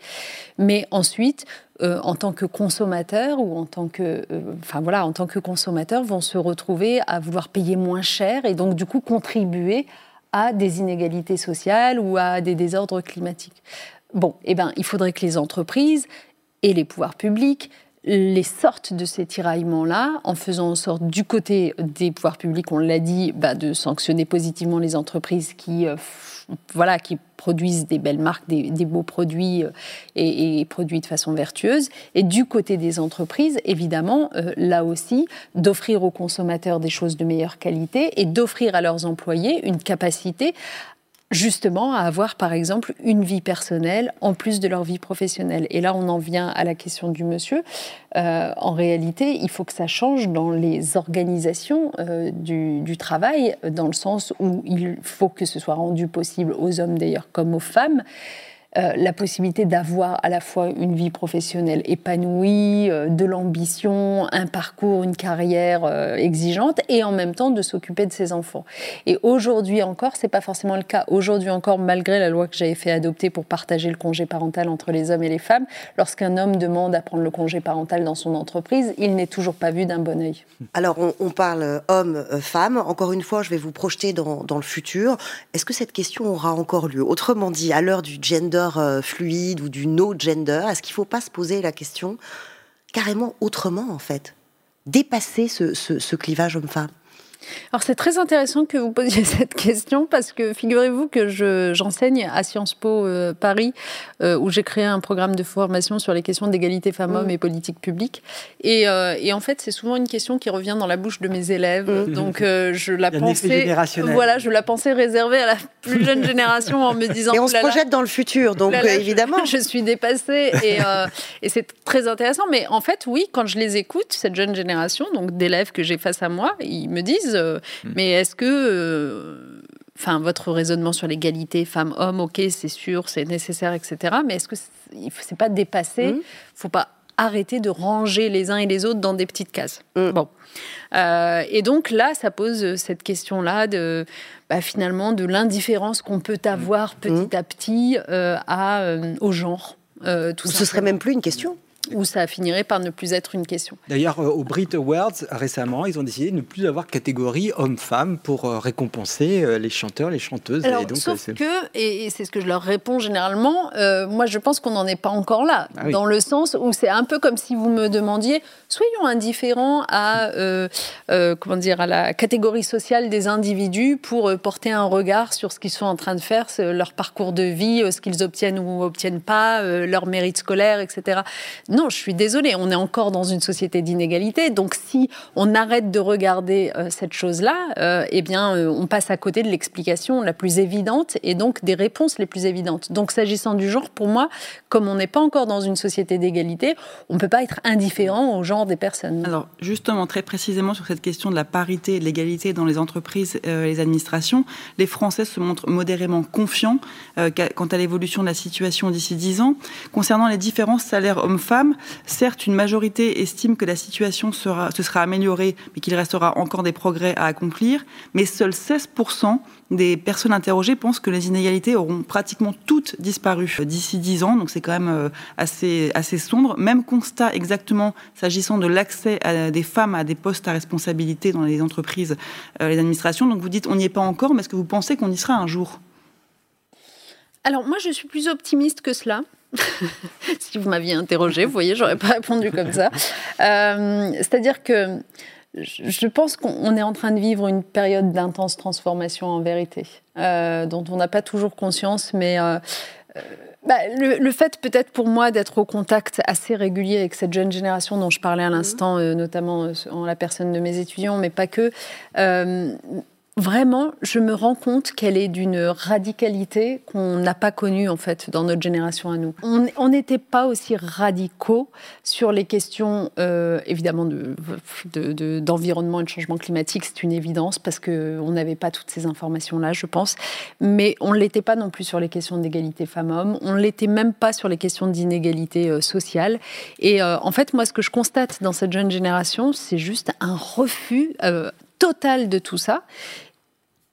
Mais ensuite, en tant que consommateur ou en tant que, voilà, en tant que consommateur, vont se retrouver à vouloir payer moins cher et donc du coup contribuer à des inégalités sociales ou à des désordres climatiques. Bon, eh ben, il faudrait que les entreprises et les pouvoirs publics les sortent de ces tiraillements-là en faisant en sorte du côté des pouvoirs publics, on l'a dit, bah, de sanctionner positivement les entreprises qui euh, voilà, qui produisent des belles marques, des, beaux produits euh, et, produits de façon vertueuse. Et du côté des entreprises, évidemment, euh, là aussi, d'offrir aux consommateurs des choses de meilleure qualité et d'offrir à leurs employés une capacité justement à avoir par exemple une vie personnelle en plus de leur vie professionnelle. Et là, on en vient à la question du monsieur. Euh, en réalité, il faut que ça change dans les organisations euh, du, du, travail, dans le sens où il faut que ce soit rendu possible aux hommes d'ailleurs comme aux femmes euh, la possibilité d'avoir à la fois une vie professionnelle épanouie, euh, de l'ambition, un parcours, une carrière euh, exigeante, et en même temps de s'occuper de ses enfants. Et aujourd'hui encore, c'est pas forcément le cas. Aujourd'hui encore, malgré la loi que j'avais fait adopter pour partager le congé parental entre les hommes et les femmes, lorsqu'un homme demande à prendre le congé parental dans son entreprise, il n'est toujours pas vu d'un bon œil. Alors, on, parle homme-femme. Encore une fois, je vais vous projeter dans, dans le futur. Est-ce que cette question aura encore lieu? Autrement dit, à l'heure du gender euh, fluide ou du no gender Est-ce qu'il ne faut pas se poser la question carrément autrement en fait? Dépasser ce clivage homme-femme? Alors c'est très intéressant que vous posiez cette question parce que figurez-vous que j'enseigne à Sciences Po euh, Paris euh, où j'ai créé un programme de formation sur les questions d'égalité femmes-hommes mmh. et politique publique. Et, euh, et en fait c'est souvent une question qui revient dans la bouche de mes élèves. Mmh. Donc je la pensais, voilà, je la pensais réservée à la plus jeune génération en me disant. Et on se projette dans le futur, donc évidemment. Je, suis dépassée et, et c'est très intéressant. Mais en fait oui, quand je les écoute, cette jeune génération, donc d'élèves que j'ai face à moi, ils me disent euh, hmm. Mais est-ce que euh, enfin votre raisonnement sur l'égalité femmes-hommes, ok, c'est sûr, c'est nécessaire, etc. Mais est-ce que c'est pas dépassé hmm. Faut pas arrêter de ranger les uns et les autres dans des petites cases. Hmm. Bon, euh, et donc là, ça pose cette question-là de bah, finalement de l'indifférence qu'on peut avoir petit à petit à au genre. tout Ce serait même plus une question où ça finirait par ne plus être une question. D'ailleurs, euh, au Brit Awards, récemment, ils ont décidé de ne plus avoir catégorie homme-femme pour euh, récompenser euh, les chanteurs, les chanteuses. et donc, sauf que, et c'est ce que je leur réponds généralement, moi je pense qu'on n'en est pas encore là, ah dans le sens où c'est un peu comme si vous me demandiez, soyons indifférents à, comment dire, à la catégorie sociale des individus pour porter un regard sur ce qu'ils sont en train de faire, leur parcours de vie, ce qu'ils obtiennent ou obtiennent pas, leur mérite scolaire, etc. Non, je suis désolée, on est encore dans une société d'inégalité. Donc si on arrête de regarder euh, cette chose-là, euh, eh bien, euh, on passe à côté de l'explication la plus évidente et donc des réponses les plus évidentes. Donc s'agissant du genre, pour moi, comme on n'est pas encore dans une société d'égalité, on ne peut pas être indifférent au genre des personnes. Alors justement, très précisément sur cette question de la parité et de l'égalité dans les entreprises et les administrations, les Français se montrent modérément confiants quant à l'évolution de la situation d'ici 10 ans. Concernant les différences salaires hommes-femmes, Certes, une majorité estime que la situation se sera améliorée, mais qu'il restera encore des progrès à accomplir. Mais seuls 16% des personnes interrogées pensent que les inégalités auront pratiquement toutes disparu d'ici 10 ans. Donc c'est quand même euh, assez, assez sombre. Même constat exactement s'agissant de l'accès des femmes à des postes à responsabilité dans les entreprises, euh, les administrations. Donc vous dites on n'y est pas encore, mais est-ce que vous pensez qu'on y sera un jour? Alors moi, je suis plus optimiste que cela. si vous m'aviez interrogé, vous voyez, j'aurais pas répondu comme ça. Euh, c'est-à-dire que je pense qu'on est en train de vivre une période d'intense transformation en vérité, euh, dont on n'a pas toujours conscience, mais euh, bah, le, fait peut-être pour moi d'être au contact assez régulier avec cette jeune génération dont je parlais à l'instant, notamment en la personne de mes étudiants, mais pas que vraiment, je me rends compte qu'elle est d'une radicalité qu'on n'a pas connue en fait dans notre génération à nous. On n'était pas aussi radicaux sur les questions euh, évidemment d'environnement de, et de changement climatique, c'est une évidence parce qu'on n'avait pas toutes ces informations-là, je pense. Mais on ne l'était pas non plus sur les questions d'égalité femmes-hommes, on ne l'était même pas sur les questions d'inégalité euh, sociale. Et euh, en fait, moi, ce que je constate dans cette jeune génération, c'est juste un refus total de tout ça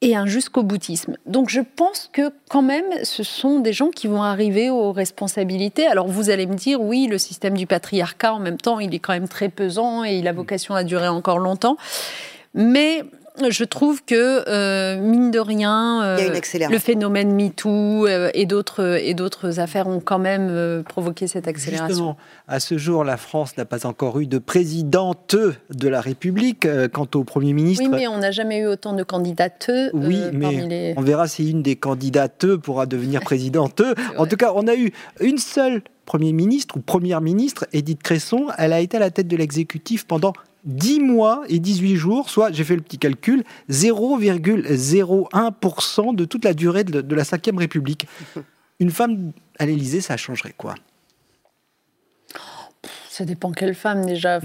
et un jusqu'au boutisme. Donc je pense que quand même, ce sont des gens qui vont arriver aux responsabilités. Alors vous allez me dire, oui, le système du patriarcat, en même temps, il est quand même très pesant et il a vocation à durer encore longtemps. Mais je trouve que, euh, mine de rien, euh, le phénomène MeToo euh, et d'autres et d'autres affaires ont quand même provoqué cette accélération. Justement, à ce jour, la France n'a pas encore eu de présidente de la République. quant au Premier ministre... Oui, mais on n'a jamais eu autant de candidates. oui, mais on verra si une des candidates pourra devenir présidente. en tout cas, on a eu une seule Premier ministre ou Première ministre, Edith Cresson. Elle a été à la tête de l'exécutif pendant 10 mois et 18 jours, soit, j'ai fait le petit calcul, 0,01% de toute la durée de, la Ve République. Une femme à l'Élysée, ça changerait quoi? Ça dépend quelle femme déjà.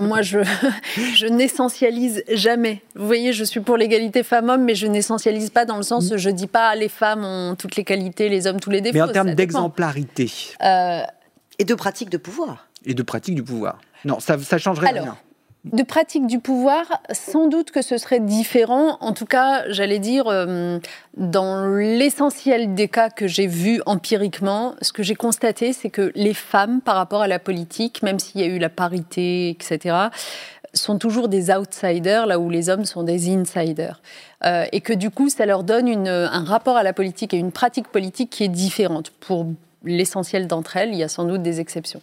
moi, je, je n'essentialise jamais. Vous voyez, je suis pour l'égalité femmes-hommes, mais je n'essentialise pas dans le sens où je dis pas les femmes ont toutes les qualités, les hommes tous les défauts. Mais en termes d'exemplarité. Euh, et de pratique de pouvoir. Et de pratique du pouvoir. Non, ça, ça changerait rien de pratique du pouvoir, sans doute que ce serait différent. En tout cas, j'allais dire, euh, dans l'essentiel des cas que j'ai vus empiriquement, ce que j'ai constaté, c'est que les femmes, par rapport à la politique, même s'il y a eu la parité, etc., sont toujours des outsiders, là où les hommes sont des insiders. Euh, et que du coup, ça leur donne un rapport à la politique et une pratique politique qui est différente pour l'essentiel d'entre elles, il y a sans doute des exceptions.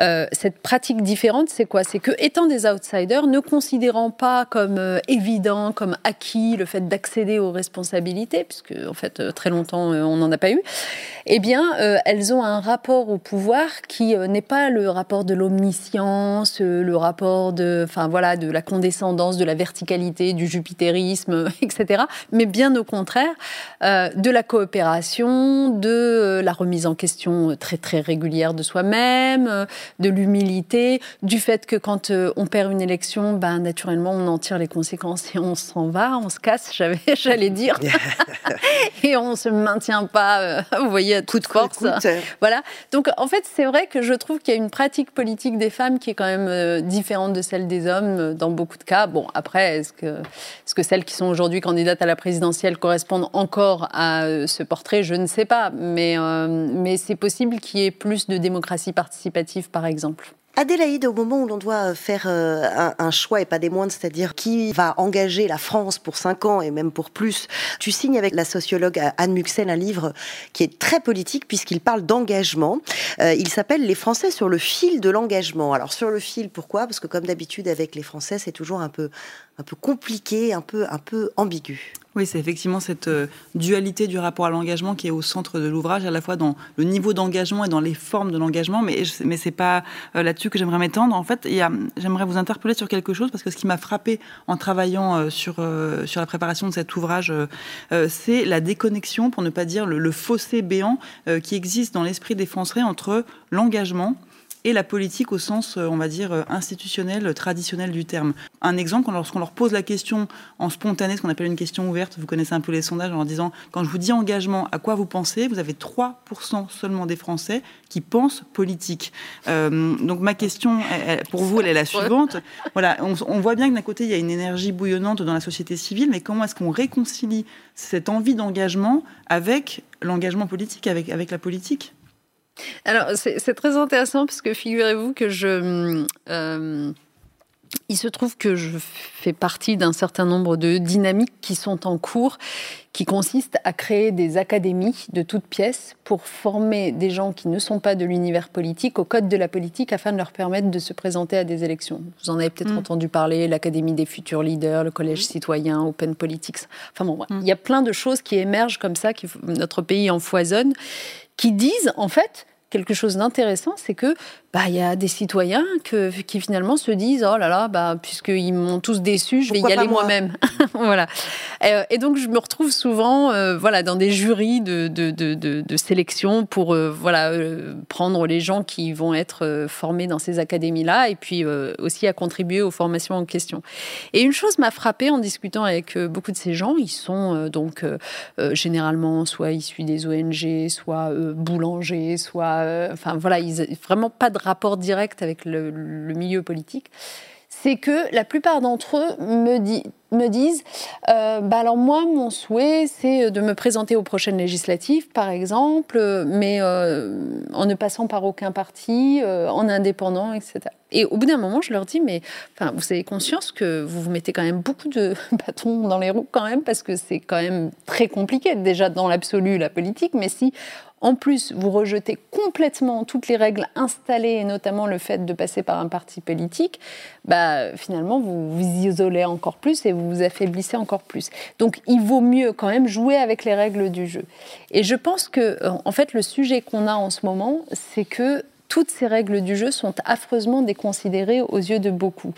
Euh, cette pratique différente, c'est quoi? C'est que, étant des outsiders, ne considérant pas comme euh, évident, comme acquis le fait d'accéder aux responsabilités, puisque en fait euh, très longtemps on n'en a pas eu, eh bien elles ont un rapport au pouvoir qui n'est pas le rapport de l'omniscience, le rapport de, enfin voilà, de la condescendance, de la verticalité, du jupitérisme, etc. Mais bien au contraire, de la coopération, de la remise en question très très régulière de soi-même, euh, de l'humilité, du fait que quand euh, on perd une élection, ben, naturellement on en tire les conséquences et on s'en va, on se casse, j'allais dire, et on se maintient pas, euh, vous voyez, à toute force. Voilà. Donc en fait, c'est vrai que je trouve qu'il y a une pratique politique des femmes qui est quand même différente de celle des hommes dans beaucoup de cas. Bon, après, est-ce que, est-ce que celles qui sont aujourd'hui candidates à la présidentielle correspondent encore à ce portrait? Je ne sais pas, mais mais c'est possible qu'il y ait plus de démocratie participative, par exemple? Adélaïde, au moment où l'on doit faire euh, un, choix et pas des moindres, c'est-à-dire qui va engager la France pour cinq ans et même pour plus, tu signes avec la sociologue Anne Muxel un livre qui est très politique puisqu'il parle d'engagement. Euh, il s'appelle Les Français sur le fil de l'engagement. Alors sur le fil, pourquoi? Parce que comme d'habitude avec les Français, c'est toujours un peu, un peu compliqué, un peu, un peu ambigu. Oui, c'est effectivement cette euh, dualité du rapport à l'engagement qui est au centre de l'ouvrage, à la fois dans le niveau d'engagement et dans les formes de l'engagement. Mais, mais c'est pas euh, là-dessus que j'aimerais m'étendre. En fait, j'aimerais vous interpeller sur quelque chose parce que ce qui m'a frappé en travaillant euh, sur, sur la préparation de cet ouvrage, c'est la déconnexion, pour ne pas dire le, le fossé béant, qui existe dans l'esprit des Français entre l'engagement et la politique au sens, euh, on va dire, euh, institutionnel, traditionnel du terme. Un exemple, lorsqu'on leur pose la question en spontané, ce qu'on appelle une question ouverte, vous connaissez un peu les sondages en leur disant, quand je vous dis engagement, à quoi vous pensez Vous avez 3% seulement des Français qui pensent politique. Euh, donc ma question, pour vous, elle est la suivante. Voilà, on, voit bien que d'un côté, il y a une énergie bouillonnante dans la société civile, mais comment est-ce qu'on réconcilie cette envie d'engagement avec l'engagement politique, avec, avec la politique? Alors, c'est très intéressant parce que figurez-vous que je. Euh, il se trouve que je fais partie d'un certain nombre de dynamiques qui sont en cours, qui consistent à créer des académies de toutes pièces pour former des gens qui ne sont pas de l'univers politique au code de la politique afin de leur permettre de se présenter à des élections. Vous en avez peut-être mm. entendu parler, l'Académie des futurs leaders, le Collège mm. citoyen, Open Politics. Enfin bon, mm. il y a plein de choses qui émergent comme ça, qui notre pays en foisonne, qui disent en fait quelque chose d'intéressant, c'est que bah, il y a des citoyens que, qui finalement se disent oh là là, bah, puisqu'ils m'ont tous déçu, je vais y aller moi-même. voilà. Euh, et, donc je me retrouve souvent, euh, voilà, dans des jurys de, de, de, de sélection pour, euh, voilà, prendre les gens qui vont être formés dans ces académies-là, et puis aussi à contribuer aux formations en question. Et une chose m'a frappée en discutant avec beaucoup de ces gens, ils sont donc généralement soit issus des ONG, soit boulangers, soit, enfin voilà, ils vraiment pas de rapport direct avec le, milieu politique, c'est que la plupart d'entre eux me, disent euh, bah alors moi mon souhait c'est de me présenter aux prochaines législatives par exemple mais euh, en ne passant par aucun parti euh, en indépendant etc et au bout d'un moment je leur dis mais enfin vous avez conscience que vous vous mettez quand même beaucoup de bâtons dans les roues quand même parce que c'est quand même très compliqué déjà dans l'absolu la politique mais si en plus, vous rejetez complètement toutes les règles installées, et notamment le fait de passer par un parti politique, bah, finalement, vous vous isolez encore plus et vous vous affaiblissez encore plus. Donc, il vaut mieux quand même jouer avec les règles du jeu. Et je pense que, euh, en fait, le sujet qu'on a en ce moment, c'est que toutes ces règles du jeu sont affreusement déconsidérées aux yeux de beaucoup.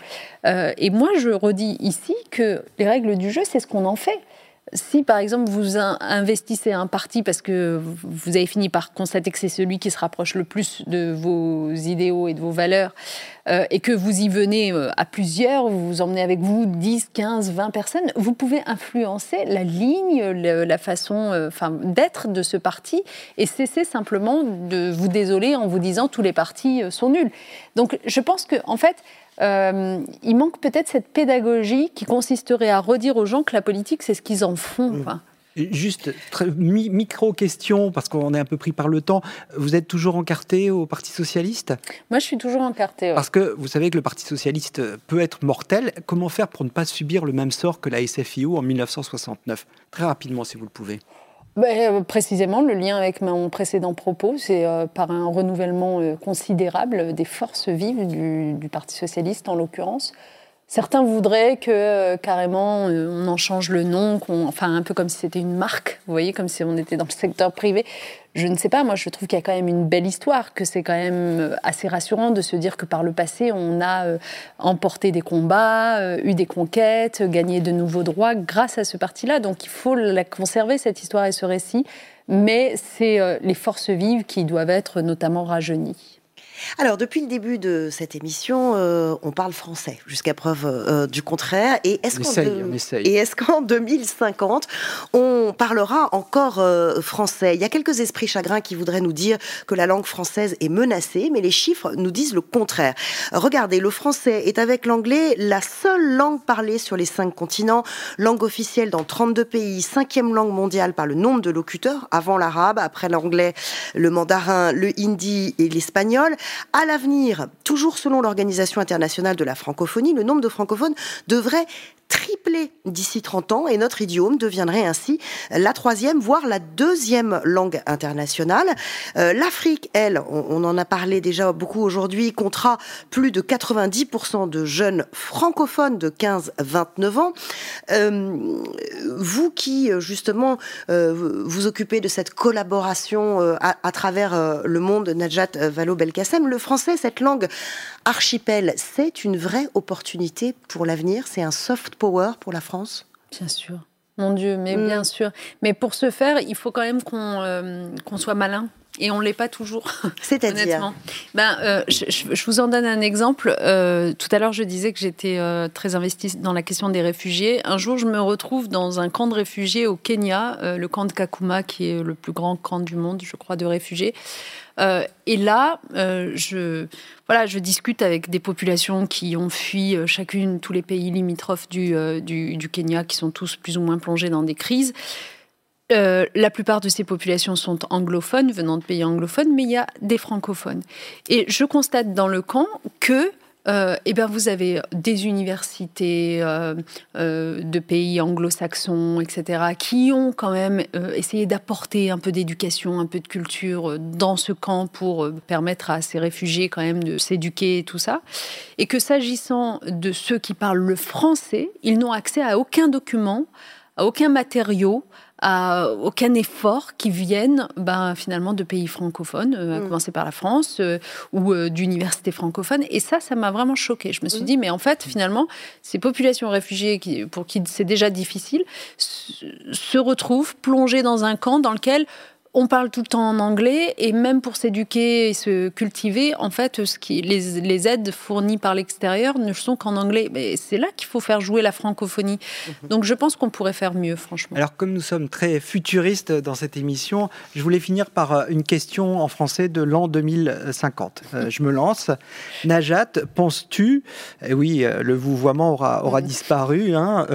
Euh, et moi, je redis ici que les règles du jeu, c'est ce qu'on en fait si par exemple vous investissez un parti parce que vous avez fini par constater que c'est celui qui se rapproche le plus de vos idéaux et de vos valeurs, euh, et que vous y venez euh, à plusieurs, vous vous emmenez avec vous 10, 15, 20 personnes, vous pouvez influencer la ligne, la façon euh, d'être de ce parti et cesser simplement de vous désoler en vous disant tous les partis sont nuls. Donc je pense que en fait, euh, il manque peut-être cette pédagogie qui consisterait à redire aux gens que la politique, c'est ce qu'ils en font. Juste, micro-question, parce qu'on est un peu pris par le temps. Vous êtes toujours encarté au Parti Socialiste? Moi, je suis toujours encarté. Parce que vous savez que le Parti Socialiste peut être mortel. Comment faire pour ne pas subir le même sort que la SFIO en 1969 Très rapidement, si vous le pouvez. Ben, précisément, le lien avec mon précédent propos, c'est euh, par un renouvellement euh, considérable des forces vives du Parti socialiste, en l'occurrence. Certains voudraient que euh, carrément euh, on en change le nom, enfin un peu comme si c'était une marque, vous voyez, comme si on était dans le secteur privé. Je ne sais pas, moi je trouve qu'il y a quand même une belle histoire, que c'est quand même euh, assez rassurant de se dire que par le passé on a emporté des combats, eu des conquêtes, gagné de nouveaux droits grâce à ce parti-là. Donc il faut la conserver cette histoire et ce récit, mais c'est les forces vives qui doivent être notamment rajeunies. Alors, depuis le début de cette émission, euh, on parle français, jusqu'à preuve euh, du contraire. Et est-ce qu'en 2050, on parlera encore euh, français? Il y a quelques esprits chagrins qui voudraient nous dire que la langue française est menacée, mais les chiffres nous disent le contraire. Regardez, le français est avec l'anglais la seule langue parlée sur les cinq continents, langue officielle dans 32 pays, cinquième langue mondiale par le nombre de locuteurs, avant l'arabe, après l'anglais, le mandarin, le hindi et l'espagnol. À l'avenir, toujours selon l'Organisation internationale de la francophonie, le nombre de francophones devrait tripler d'ici 30 ans et notre idiome deviendrait ainsi la troisième, voire la deuxième langue internationale. Euh, L'Afrique, elle, on, en a parlé déjà beaucoup aujourd'hui, comptera plus de 90% de jeunes francophones de 15-29 ans. Euh, vous qui, justement, euh, vous occupez de cette collaboration à, à, travers le monde, Najat Vallaud-Belkacem, le français, cette langue archipel, c'est une vraie opportunité pour l'avenir C'est un soft power pour la France? Bien sûr. Mon Dieu, mais mm. bien sûr. Mais pour ce faire, il faut quand même qu'on euh, soit malin. Et on ne l'est pas toujours. C'est-à-dire ben, euh, je, vous en donne un exemple. Euh, tout à l'heure, je disais que j'étais très investie dans la question des réfugiés. Un jour, je me retrouve dans un camp de réfugiés au Kenya, le camp de Kakuma, qui est le plus grand camp du monde, je crois, de réfugiés. Euh, et là, euh, je, voilà, je discute avec des populations qui ont fui euh, chacune tous les pays limitrophes du, du, Kenya, qui sont tous plus ou moins plongés dans des crises. La plupart de ces populations sont anglophones, venant de pays anglophones, mais il y a des francophones. Et je constate dans le camp que euh, eh bien, vous avez des universités euh, euh, de pays anglo-saxons, etc., qui ont quand même essayé d'apporter un peu d'éducation, un peu de culture dans ce camp pour permettre à ces réfugiés quand même de s'éduquer et tout ça. Et que s'agissant de ceux qui parlent le français, ils n'ont accès à aucun document, à aucun matériau, à aucun effort qui vienne ben, finalement de pays francophones, à mm. commencer par la France ou d'universités francophones. Et ça, ça m'a vraiment choqué. Je me suis mm. dit, mais en fait, finalement, ces populations réfugiées qui, pour qui c'est déjà difficile se retrouvent plongées dans un camp dans lequel on parle tout le temps en anglais et même pour s'éduquer et se cultiver, en fait, ce qui, les, aides fournies par l'extérieur ne sont qu'en anglais. Mais c'est là qu'il faut faire jouer la francophonie. Mhm. Donc je pense qu'on pourrait faire mieux, franchement. Alors comme nous sommes très futuristes dans cette émission, je voulais finir par euh, une question en français de l'an 2050. Euh, je me lance. Najat, penses-tu, eh oui, euh, le vouvoiement aura, aura disparu, hein,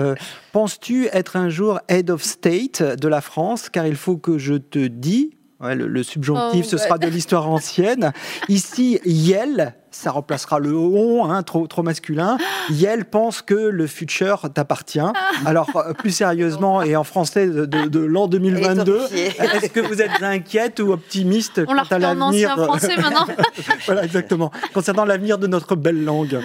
Penses-tu être un jour head of state de la France? Car il faut que je te dis, le, subjonctif, ce oh, sera de l'histoire ancienne. Ici, Yel, ça remplacera le on, hein, trop, trop masculin. Yel pense que le futur t'appartient. Alors, euh, plus sérieusement, et en français de, l'an 2022, est-ce que vous êtes inquiète ou optimiste quant à l'avenir français maintenant. voilà, exactement. Concernant l'avenir de notre belle langue.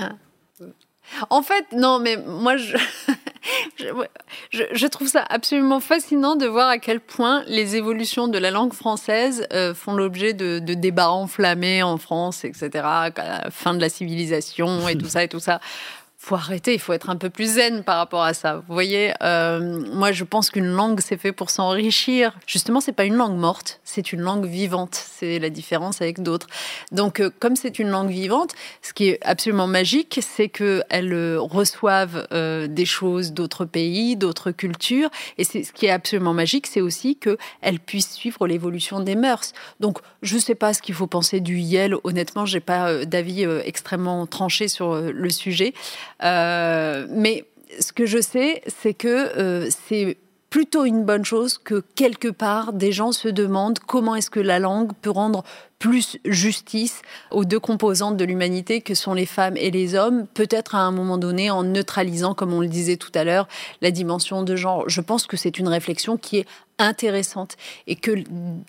En fait, non, mais moi, je, trouve ça absolument fascinant de voir à quel point les évolutions de la langue française euh, font l'objet de, débats enflammés en France, etc., la fin de la civilisation et tout ça et tout ça faut arrêter, il faut être un peu plus zen par rapport à ça. Vous voyez, euh, moi je pense qu'une langue c'est fait pour s'enrichir. Justement, c'est pas une langue morte, c'est une langue vivante. C'est la différence avec d'autres. Donc, euh, comme c'est une langue vivante, ce qui est absolument magique, c'est qu'elle euh, reçoive des choses d'autres pays, d'autres cultures. Et ce qui est absolument magique, c'est aussi qu'elle puisse suivre l'évolution des mœurs. Donc, je sais pas ce qu'il faut penser du Yel. Honnêtement, j'ai pas d'avis extrêmement tranché sur le sujet. Euh, mais ce que je sais, c'est que euh, c'est plutôt une bonne chose que quelque part des gens se demandent comment est-ce que la langue peut rendre plus justice aux deux composantes de l'humanité que sont les femmes et les hommes, peut-être à un moment donné en neutralisant, comme on le disait tout à l'heure, la dimension de genre. Je pense que c'est une réflexion qui est intéressante et que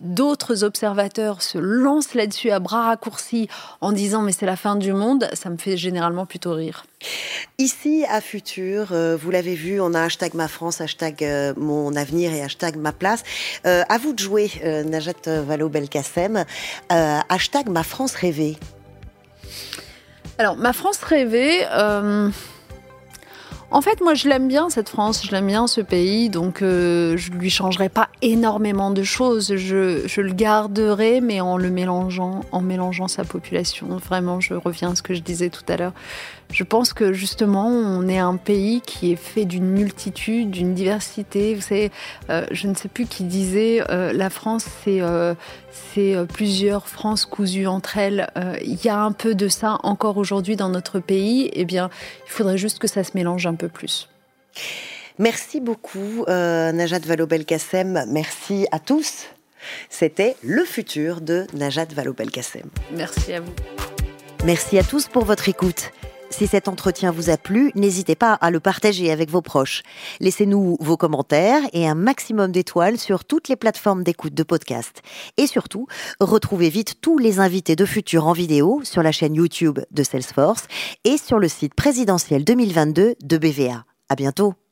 d'autres observateurs se lancent là-dessus à bras raccourcis en disant mais c'est la fin du monde, ça me fait généralement plutôt rire. Ici à Futur, euh, vous l'avez vu, on a hashtag ma France, hashtag euh, mon avenir et hashtag ma place. Euh, à vous de jouer, Najat Vallaud-Belkacem, hashtag ma France rêvée. Alors ma France rêvée... En fait, moi, je l'aime bien cette France, je l'aime bien ce pays, donc euh, je lui changerai pas énormément de choses. Je, je, le garderai, mais en le mélangeant, en mélangeant sa population. Vraiment, je reviens à ce que je disais tout à l'heure. Je pense que justement, on est un pays qui est fait d'une multitude, d'une diversité. Vous savez, euh, je ne sais plus qui disait, euh, la France, c'est euh, plusieurs France cousues entre elles. Il y a un peu de ça encore aujourd'hui dans notre pays. Eh bien, il faudrait juste que ça se mélange un peu plus. Merci beaucoup, Najat Vallaud-Belkacem. Merci à tous. C'était le futur de Najat Vallaud-Belkacem. Merci à vous. Merci à tous pour votre écoute. Si cet entretien vous a plu, n'hésitez pas à le partager avec vos proches. Laissez-nous vos commentaires et un maximum d'étoiles sur toutes les plateformes d'écoute de podcast. Et surtout, retrouvez vite tous les invités de Futur en vidéo sur la chaîne YouTube de Salesforce et sur le site présidentiel 2022 de BVA. À bientôt!